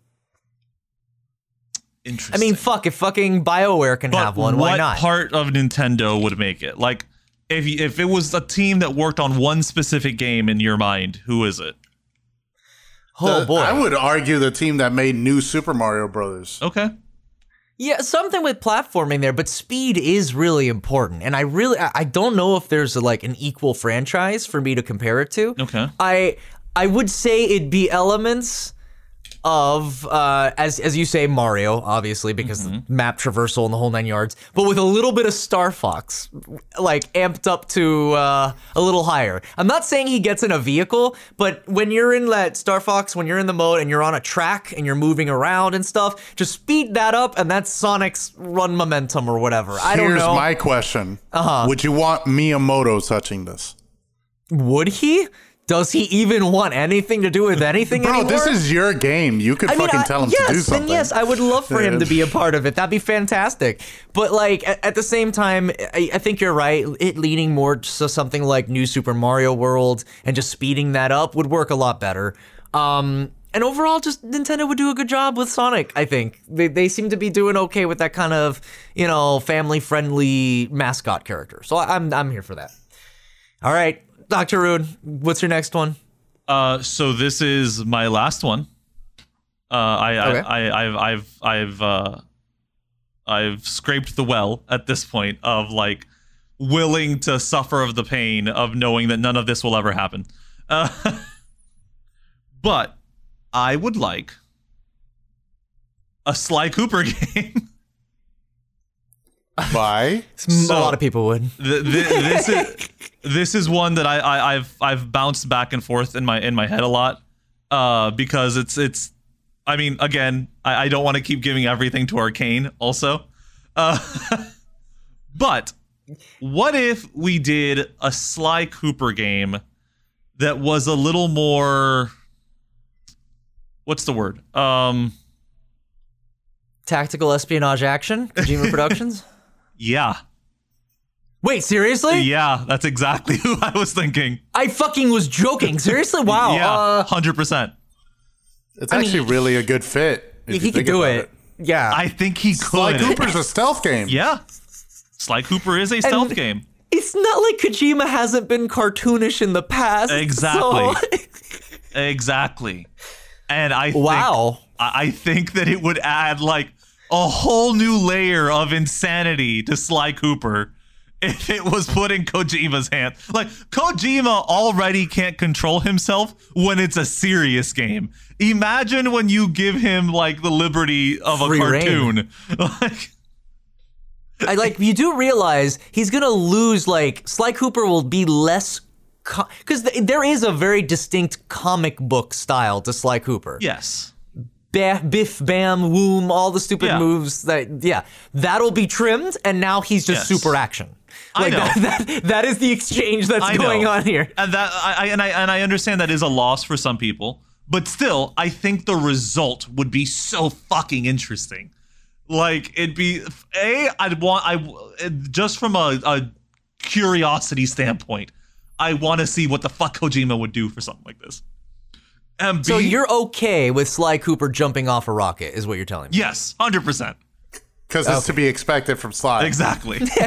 I mean, fuck, if fucking BioWare can But have one, why not? part of Nintendo would make it? Like, if if it was a team that worked on one specific game in your mind, who is it? Oh The- boy. I would argue the team that made New Super Mario Brothers. Okay. yeah, something with platforming there, but speed is really important. And I really I I don't know if there's like an equal franchise for me to compare it to. Okay. I I would say it'd be elements of uh as as you say Mario obviously because Mm-hmm. map traversal and the whole nine yards but with a little bit of Star Fox like amped up to uh a little higher I'm not saying he gets in a vehicle but when you're in that Star Fox when you're in the mode and you're on a track and you're moving around and stuff just speed that up and that's Sonic's run momentum or whatever I don't Here's know my question. Uh-huh. Would you want Miyamoto touching this? would he Does he even want anything to do with anything Bro, anymore? this is your game. You could I mean, fucking I- tell him yes, to do something. then yes, I would love for him to be a part of it. That'd be fantastic. But like at, at the same time, I, I think you're right. It leaning more to something like New Super Mario World and just speeding that up would work a lot better. Um, and overall, just Nintendo would do a good job with Sonic. I think they they seem to be doing okay with that kind of you know family friendly mascot character. So I'm I'm here for that. All right, Doctor Rude, what's your next one? Uh, so this is my last one. Uh, I, Okay. I, I, I've, I've, I've, uh, I've scraped the well at this point of like willing to suffer of the pain of knowing that none of this will ever happen. Uh, but I would like a Sly Cooper game. Why? a lot of people would. Th- th- this is this is one that I, I I've I've bounced back and forth in my in my head a lot uh, because it's it's I mean again I, I don't want to keep giving everything to Arkane also, uh, but what if we did a Sly Cooper game that was a little more what's the word um Tactical espionage action, Kojima Productions. Yeah Wait, seriously? yeah that's exactly who I was thinking I fucking was joking. Seriously? Wow. yeah Uh, hundred percent. It's actually really a good fit. if he could do about it. Yeah. I think he could. Sly. Cooper's a stealth game. Yeah. Sly Cooper is a stealth game. it's not like Kojima hasn't been cartoonish in the past. Exactly. so- Exactly. And I think, wow. I I think that it would add like a whole new layer of insanity to Sly Cooper if it was put in Kojima's hand. Like Kojima already can't control himself when it's a serious game. Imagine when you give him like the liberty of a Free cartoon. Like I like you do realize he's gonna lose. Like Sly Cooper will be less because th- there is a very distinct comic book style to Sly Cooper. yes. Ba- biff, bam, woom, all the stupid Yeah. moves. That yeah, that'll be trimmed, and now he's just Yes. super action. I know. That, that, that is the exchange that's I going know. on here. And that I, I and I and I understand that is a loss for some people, but still, I think the result would be so fucking interesting. Like it'd be a I'd want I just from a, a curiosity standpoint, I want to see what the fuck Kojima would do for something like this. And So you're okay with Sly Cooper jumping off a rocket, is what you're telling me? yes, hundred percent, Because it's to be expected from Sly. exactly.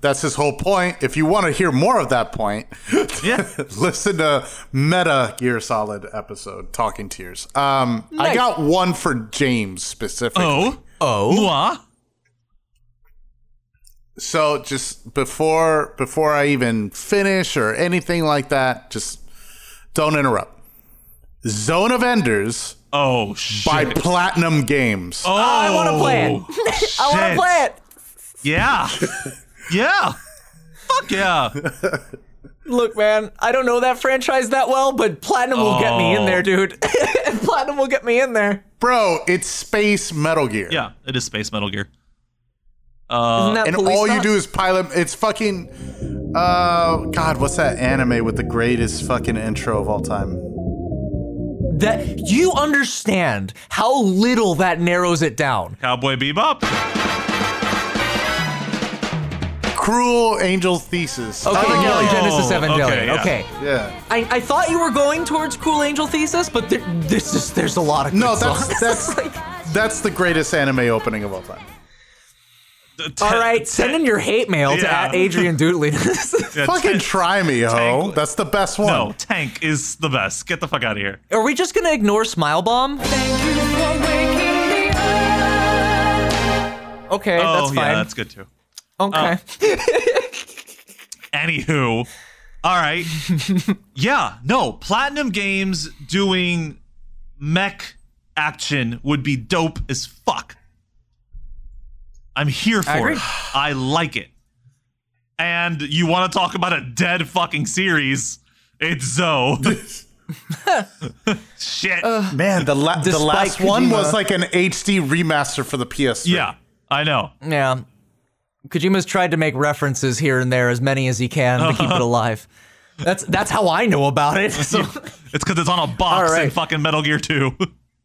That's his whole point. If you want to hear more of that point, yeah, listen to Metal Gear Solid episode, Talking Tears. Um, I got one for James specifically. oh, Oh, moi, So just before before I even finish or anything like that, just don't interrupt. Zone of Enders oh shit. by Platinum Games. oh, I want to play it. I want to play it. Yeah, yeah, fuck yeah. Look, man, I don't know that franchise that well, but Platinum will get me in Oh. there, dude. Platinum will get me in there. Bro, it's Space Metal Gear. Yeah, it is Space Metal Gear. Isn't And police all you do is pilot. It's fucking. Uh, God, what's that anime with the greatest fucking intro of all time? That you understand how little that narrows it down. Cowboy Bebop. Cruel Angel Thesis. Okay, Oh, Neon Genesis okay, Evangelion. yeah. Okay. Yeah. I, I thought you were going towards Cruel Angel Thesis, but there, this is there's a lot of good No, that's songs. that's that's the greatest anime opening of all time. All right. Send in your hate mail to Yeah. at Adrian Doodley. Yeah, Fucking Tank- try me, ho. Tank- That's the best one. No, Tank is the best. Get the fuck out of here. Are we just gonna ignore Smile Bomb? Okay, oh, that's fine. yeah, that's good too. okay. Uh, anywho, all right. yeah, no, Platinum Games doing mech action would be dope as fuck. I'm here for agree. it. I like it. And you want to talk about a dead fucking series? It's Zoe. Shit. Man, the la- the Despite last one was like an HD remaster for the PS3. yeah, I know. yeah. Kojima's tried to make references here and there, as many as he can, to keep it alive. That's that's how I know about it. So It's because it's on a box All right. in fucking Metal Gear 2.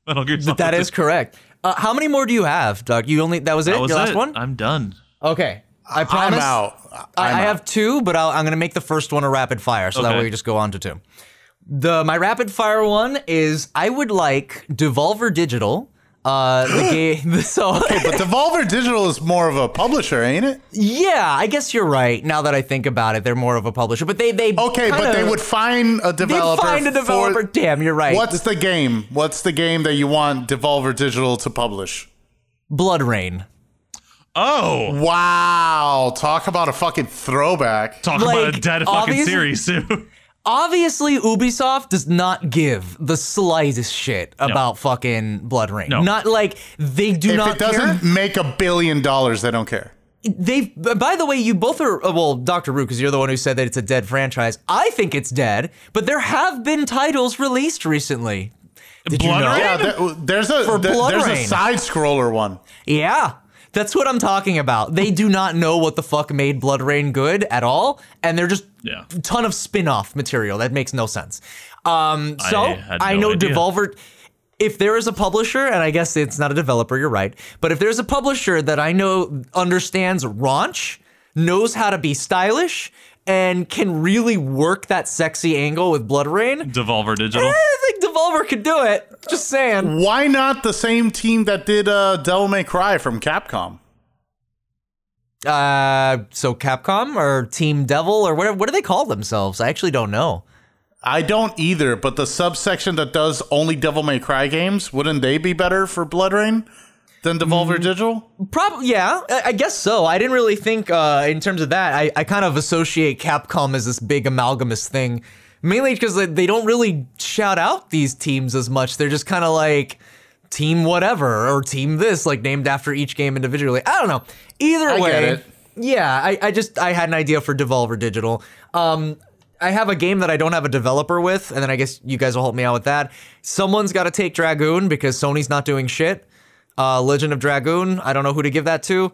Metal Gear Solid that 2. is correct. Uh, how many more do you have, Doug? You only that was it. That was Your last it. one. I'm done. Okay. I promise. I'm promise. out. I, I'm I out. have two, but I'll, I'm going to make the first one a rapid fire, so that way we just go on to two. The my rapid fire one is I would like Devolver Digital. Uh, the game. So But Devolver Digital is more of a publisher, ain't it? yeah, I guess you're right. Now that I think about it, they're more of a publisher, but they they Okay, but kinda- they would find a they'd developer. find a developer. For, Damn, you're right. what's the game? What's the game that you want Devolver Digital to publish? BloodRayne? Oh, Wow, talk about a fucking throwback. talk about a Like, dead fucking obvious- series too. Obviously, Ubisoft does not give the slightest shit about fucking BloodRayne. No. Not like they do If not it doesn't care. make a billion dollars, they don't care. They've. by the way, you both are uh, well, Doctor Rude, because you're the one who said that it's a dead franchise. I think it's dead, but there have been titles released recently. Did Blood you know? Rain? Yeah, there- there's a For there- Blood there's Rain. a side scroller one. Yeah. That's what I'm talking about. They do not know what the fuck made BloodRayne good at all, and they're just Yeah. a ton of spin-off material that makes no sense. Um, so I I, no know idea. Devolver. If there is a publisher, and I guess it's not a developer, you're right. But if there's a publisher that I know understands raunch, knows how to be stylish, and can really work that sexy angle with BloodRayne, Devolver Digital. I think Devolver could do it. Just saying. Why not the same team that did uh, Devil May Cry from Capcom? Uh, so Capcom or Team Devil or whatever. What do they call themselves? I actually don't know. I don't either, but the subsection that does only Devil May Cry games, wouldn't they be better for Blood Rain than Devolver Digital? Probably, yeah. I, guess so. I didn't really think uh, in terms of that. I, I kind of associate Capcom as this big amalgamous thing, mainly because they, don't really shout out these teams as much. They're just kind of like team whatever or team this, like named after each game individually. I don't know. Either I way, get it. yeah. I, I just I had an idea for Devolver Digital. Um, I have a game that I don't have a developer with, and then I guess you guys will help me out with that. Someone's got to take Dragoon because Sony's not doing shit. Uh, Legend of Dragoon. I don't know who to give that to.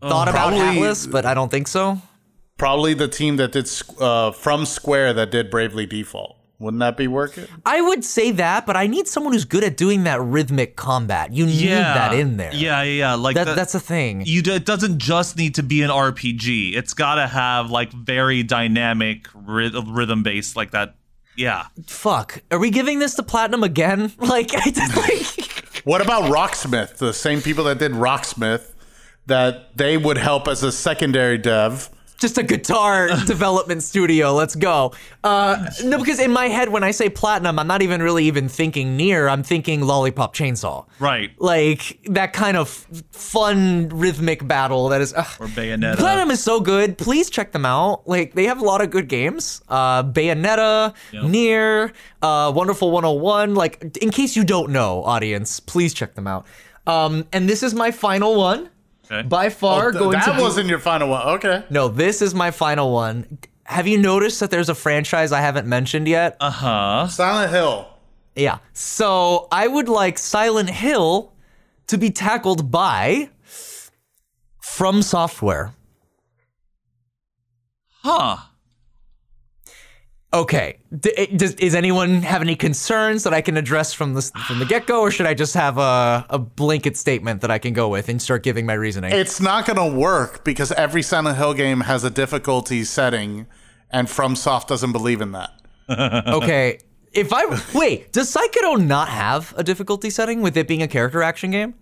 Thought about Probably- Atlus, but I don't think so. Probably the team that did uh, from Square that did Bravely Default. Wouldn't that be working? I would say that, but I need someone who's good at doing that rhythmic combat. You need that in there. Yeah, yeah, yeah. Like That, the- that's a thing. you d- it doesn't just need to be an RPG. It's got to have like very dynamic rhythm based like that. Yeah. Fuck. Are we giving this to Platinum again? Like, I just like. What about Rocksmith? The same people that did Rocksmith, that they would help as a secondary dev. Just a guitar development studio. Let's go. Uh, no, because in my head, when I say platinum, I'm not even really even thinking NieR. I'm thinking lollipop chainsaw. Right. Like that kind of fun rhythmic battle that is. ugh. Or Bayonetta. Platinum is so good. Please check them out. Like they have a lot of good games. Uh, Bayonetta, NieR, uh, Wonderful 101. Like in case you don't know, audience, please check them out. Um, and this is my final one. Okay. By far, Th- going that to be- wasn't your final one. Okay. no, this is my final one. Have you noticed that there's a franchise I haven't mentioned yet? Uh huh. Silent Hill. yeah. So I would like Silent Hill to be tackled by From Software. Huh. Okay. D- does, is anyone have any concerns that I can address from the from the get go, or should I just have a, a blanket statement that I can go with and start giving my reasoning? It's not going to work because every Silent Hill game has a difficulty setting, and FromSoft doesn't believe in that. okay. If I wait, does Psychodo not have a difficulty setting with it being a character action game?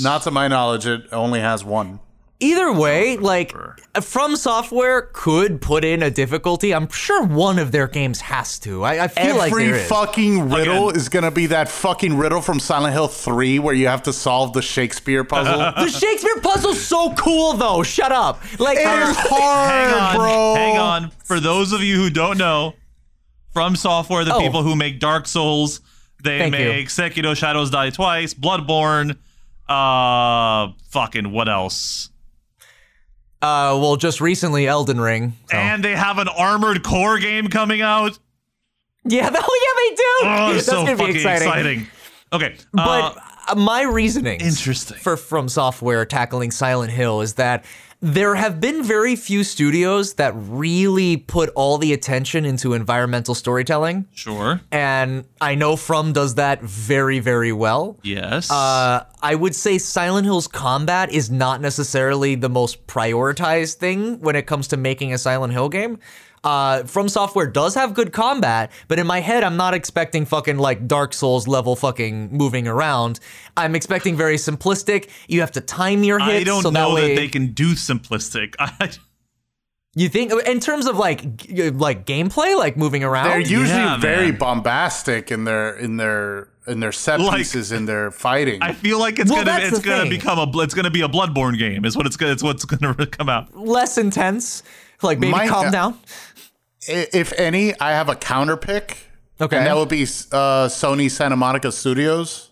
Not to my knowledge, it only has one. Either way, like From Software could put in a difficulty. I'm sure one of their games has to. I, I feel like Every fucking riddle Again. is going to be that fucking riddle from Silent Hill 3 where you have to solve the Shakespeare puzzle. the Shakespeare puzzle's so cool, though. Shut up. Like, it hard, Hang on. bro. Hang on. For those of you who don't know, from software, the Oh. people who make Dark Souls, they Thank you. make Sekiro Shadows Die Twice, Bloodborne, uh fucking what else? Uh, well, just recently, Elden Ring. so- And they have an Armored Core game coming out. yeah, oh, yeah, they do. Oh, That's so gonna be fucking exciting. exciting. Okay. But uh, uh, my reasoning Interesting. for From Software tackling Silent Hill is that there have been very few studios that really put all the attention into environmental storytelling. Sure. And I know From does that very, very well. Yes. Uh, I would say Silent Hill's combat is not necessarily the most prioritized thing when it comes to making a Silent Hill game. Uh, From Software does have good combat, but in my head, I'm not expecting fucking like Dark Souls level fucking moving around. I'm expecting very simplistic. You have to time your hits. I don't so know that, way, that they can do simplistic. I, You think in terms of like like gameplay, like moving around? They're usually Yeah, very man. bombastic in their in their in their set Like- pieces in their fighting. I feel like it's Well, gonna it's gonna thing. become a it's gonna be a Bloodborne game. Is what it's gonna it's what's gonna come out. less intense. Like maybe My- calm down. I- if any, I have a counter pick. Okay. And that would be uh, Sony Santa Monica Studios.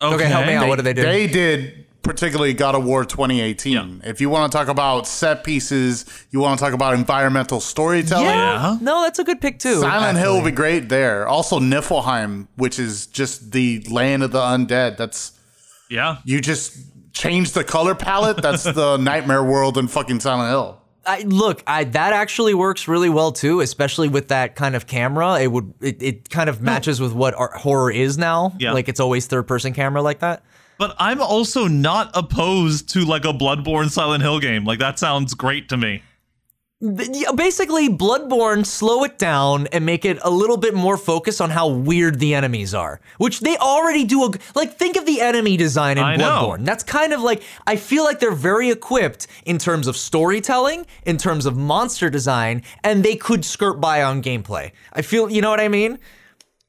Okay, help me out. what do they do? They did particularly God of War 2018. If you want to talk about set pieces, you want to talk about environmental storytelling. Yeah. No, that's a good pick too. Silent Hill actually. would be great there. Also, Niflheim, which is just the land of the undead. That's Yeah. you just change the color palette. That's the nightmare world in fucking Silent Hill. I, look, I, that actually works really well too, especially with that kind of camera. It would it, it kind of matches with what horror is now. Yeah. Like it's always third person camera like that. But I'm also not opposed to like a Bloodborne Silent Hill game. Like that sounds great to me. Basically, Bloodborne, slow it down and make it a little bit more focused on how weird the enemies are, which they already do. A, like, think of the enemy design in I know. Bloodborne. That's kind of like, I feel like they're very equipped in terms of storytelling, in terms of monster design, and they could skirt by on gameplay. I feel, you know what I mean?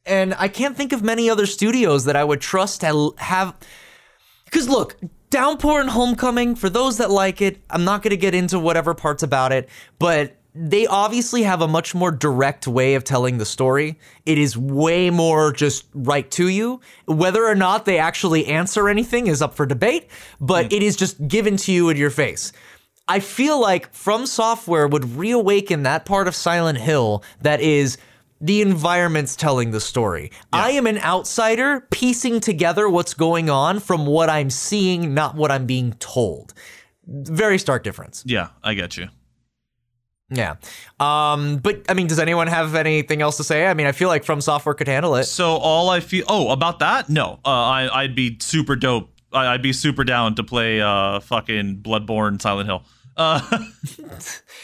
And I can't think of many other studios that I would trust to have. Because look, Downpour and Homecoming, for those that like it, I'm not going to get into whatever parts about it, but they obviously have a much more direct way of telling the story. It is way more just right to you. Whether or not they actually answer anything is up for debate, but it is just given to you in your face. I feel like From Software would reawaken that part of Silent Hill that is the environment's telling the story. I am an outsider piecing together what's going on from what I'm seeing, not what I'm being told. Very stark difference. Yeah, I get you. Yeah. Um, but I mean, does anyone have anything else to say? I mean, I feel like From Software could handle it. So all I feel oh about that no uh, I I'd be super dope I, I'd be super down to play uh fucking Bloodborne Silent Hill. Uh,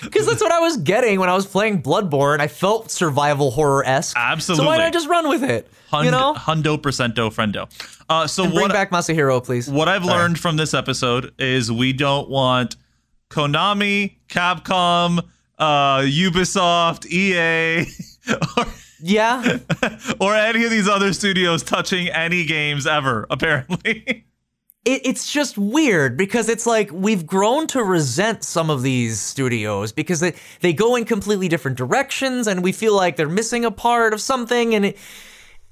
Because that's what I was getting when I was playing Bloodborne. I felt survival horror esque. Absolutely. So why not I just run with it? hund- you know? hundo percento friendo. Uh, so Bring what back Masahiro, please. what I've learned from this episode is we don't want Konami, Capcom, uh, Ubisoft, EA, or, Yeah. or any of these other studios touching any games ever. Apparently, it, it's just weird because it's like we've grown to resent some of these studios because they, they go in completely different directions and we feel like they're missing a part of something and it,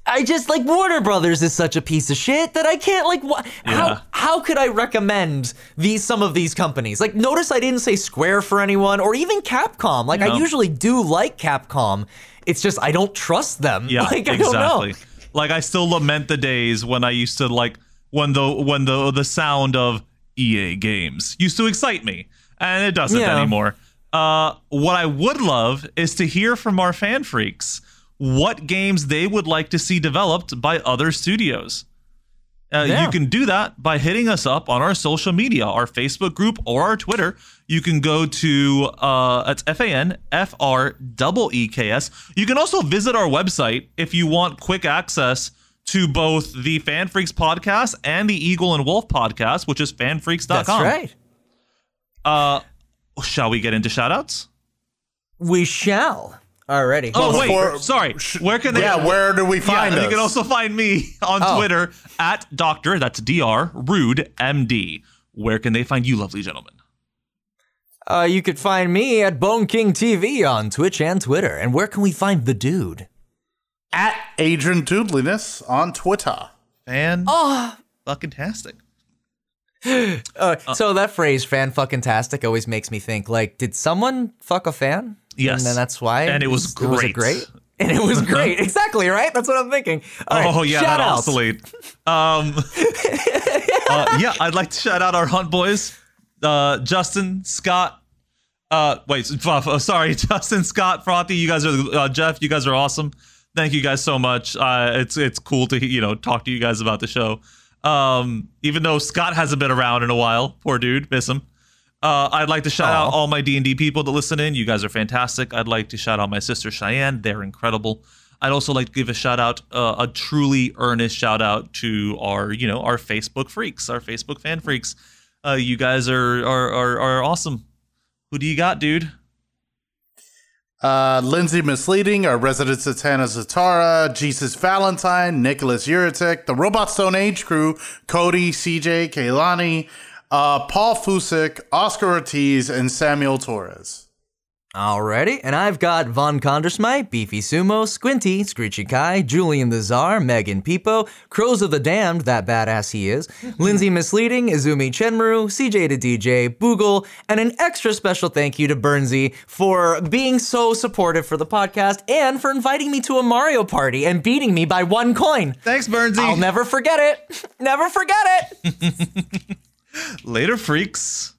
I just like Warner Brothers is such a piece of shit that I can't like wha- Yeah. how how could I recommend these some of these companies? Like notice I didn't say Square for anyone or even Capcom. Like I usually do like Capcom. It's just I don't trust them. Yeah, like I don't know. exactly. Like I still lament the days when I used to like when the when the the sound of EA games used to excite me, and it doesn't Yeah. anymore. Uh, what I would love is to hear from our fan freaks what games they would like to see developed by other studios. Uh, Yeah. You can do that by hitting us up on our social media, our Facebook group or our Twitter. You can go to uh, it's F A N F R double E K S. You can also visit our website if you want quick access to both the Fan Freaks podcast and the Eagle and Wolf podcast, which is fanfreaks.com. that's right Uh, shall we get into shoutouts? we shall already Oh wait, before- sorry. Where can they? Yeah, where do we find and us? you can also find me on Oh. Twitter at Doctor. That's Dr. Rude MD. Where can they find you, lovely gentlemen? Uh, you could find me at Bone King TV on Twitch and Twitter. And where can we find the dude? At Adrian Dudliness on Twitter. Fan Oh, fucking tastic. uh, so that phrase "fan fucking tastic" always makes me think like, did someone fuck a fan? Yes. and then that's why. And it was it was a great. great. And it was great. exactly right. That's what I'm thinking. All right, oh yeah, that outs. oscillate. Um, uh, yeah, I'd like to shout out our Hunt boys. uh, Justin, Scott. Uh, wait, uh, sorry, Justin, Scott, Frothy. You guys are uh, Jeff. You guys are awesome. Thank you guys so much. Uh, it's it's cool to you know talk to you guys about the show. Um, even though Scott hasn't been around in a while, poor dude, miss him. Uh, I'd like to shout Aw. out all my D and D people that listen in. You guys are fantastic. I'd like to shout out my sister Cheyenne. They're incredible. I'd also like to give a shout out, uh, a truly earnest shout out to our, you know, our Facebook freaks, our Facebook fan freaks. Uh, you guys are are are, are awesome. Who do you got, dude? Uh, Lindsay Misleading, our resident Satana Zatara, Jesus Valentine, Nicholas Uritic, the Robot Stone Age crew, Cody, CJ, Kaylani, uh, Paul Fusik, Oscar Ortiz, and Samuel Torres. Alrighty, and I've got Von Condersmite, Beefy Sumo, Squinty, Screechy Kai, Julian the Czar, Megan Peepo, Crows of the Damned, that badass he is, Lindsay Misleading, Izumi Chenmaru, CJ to DJ, Boogle, and an extra special thank you to Bernsey for being so supportive for the podcast and for inviting me to a Mario party and beating me by one coin. Thanks, Bernsey. I'll never forget it. Never forget it. Later, freaks.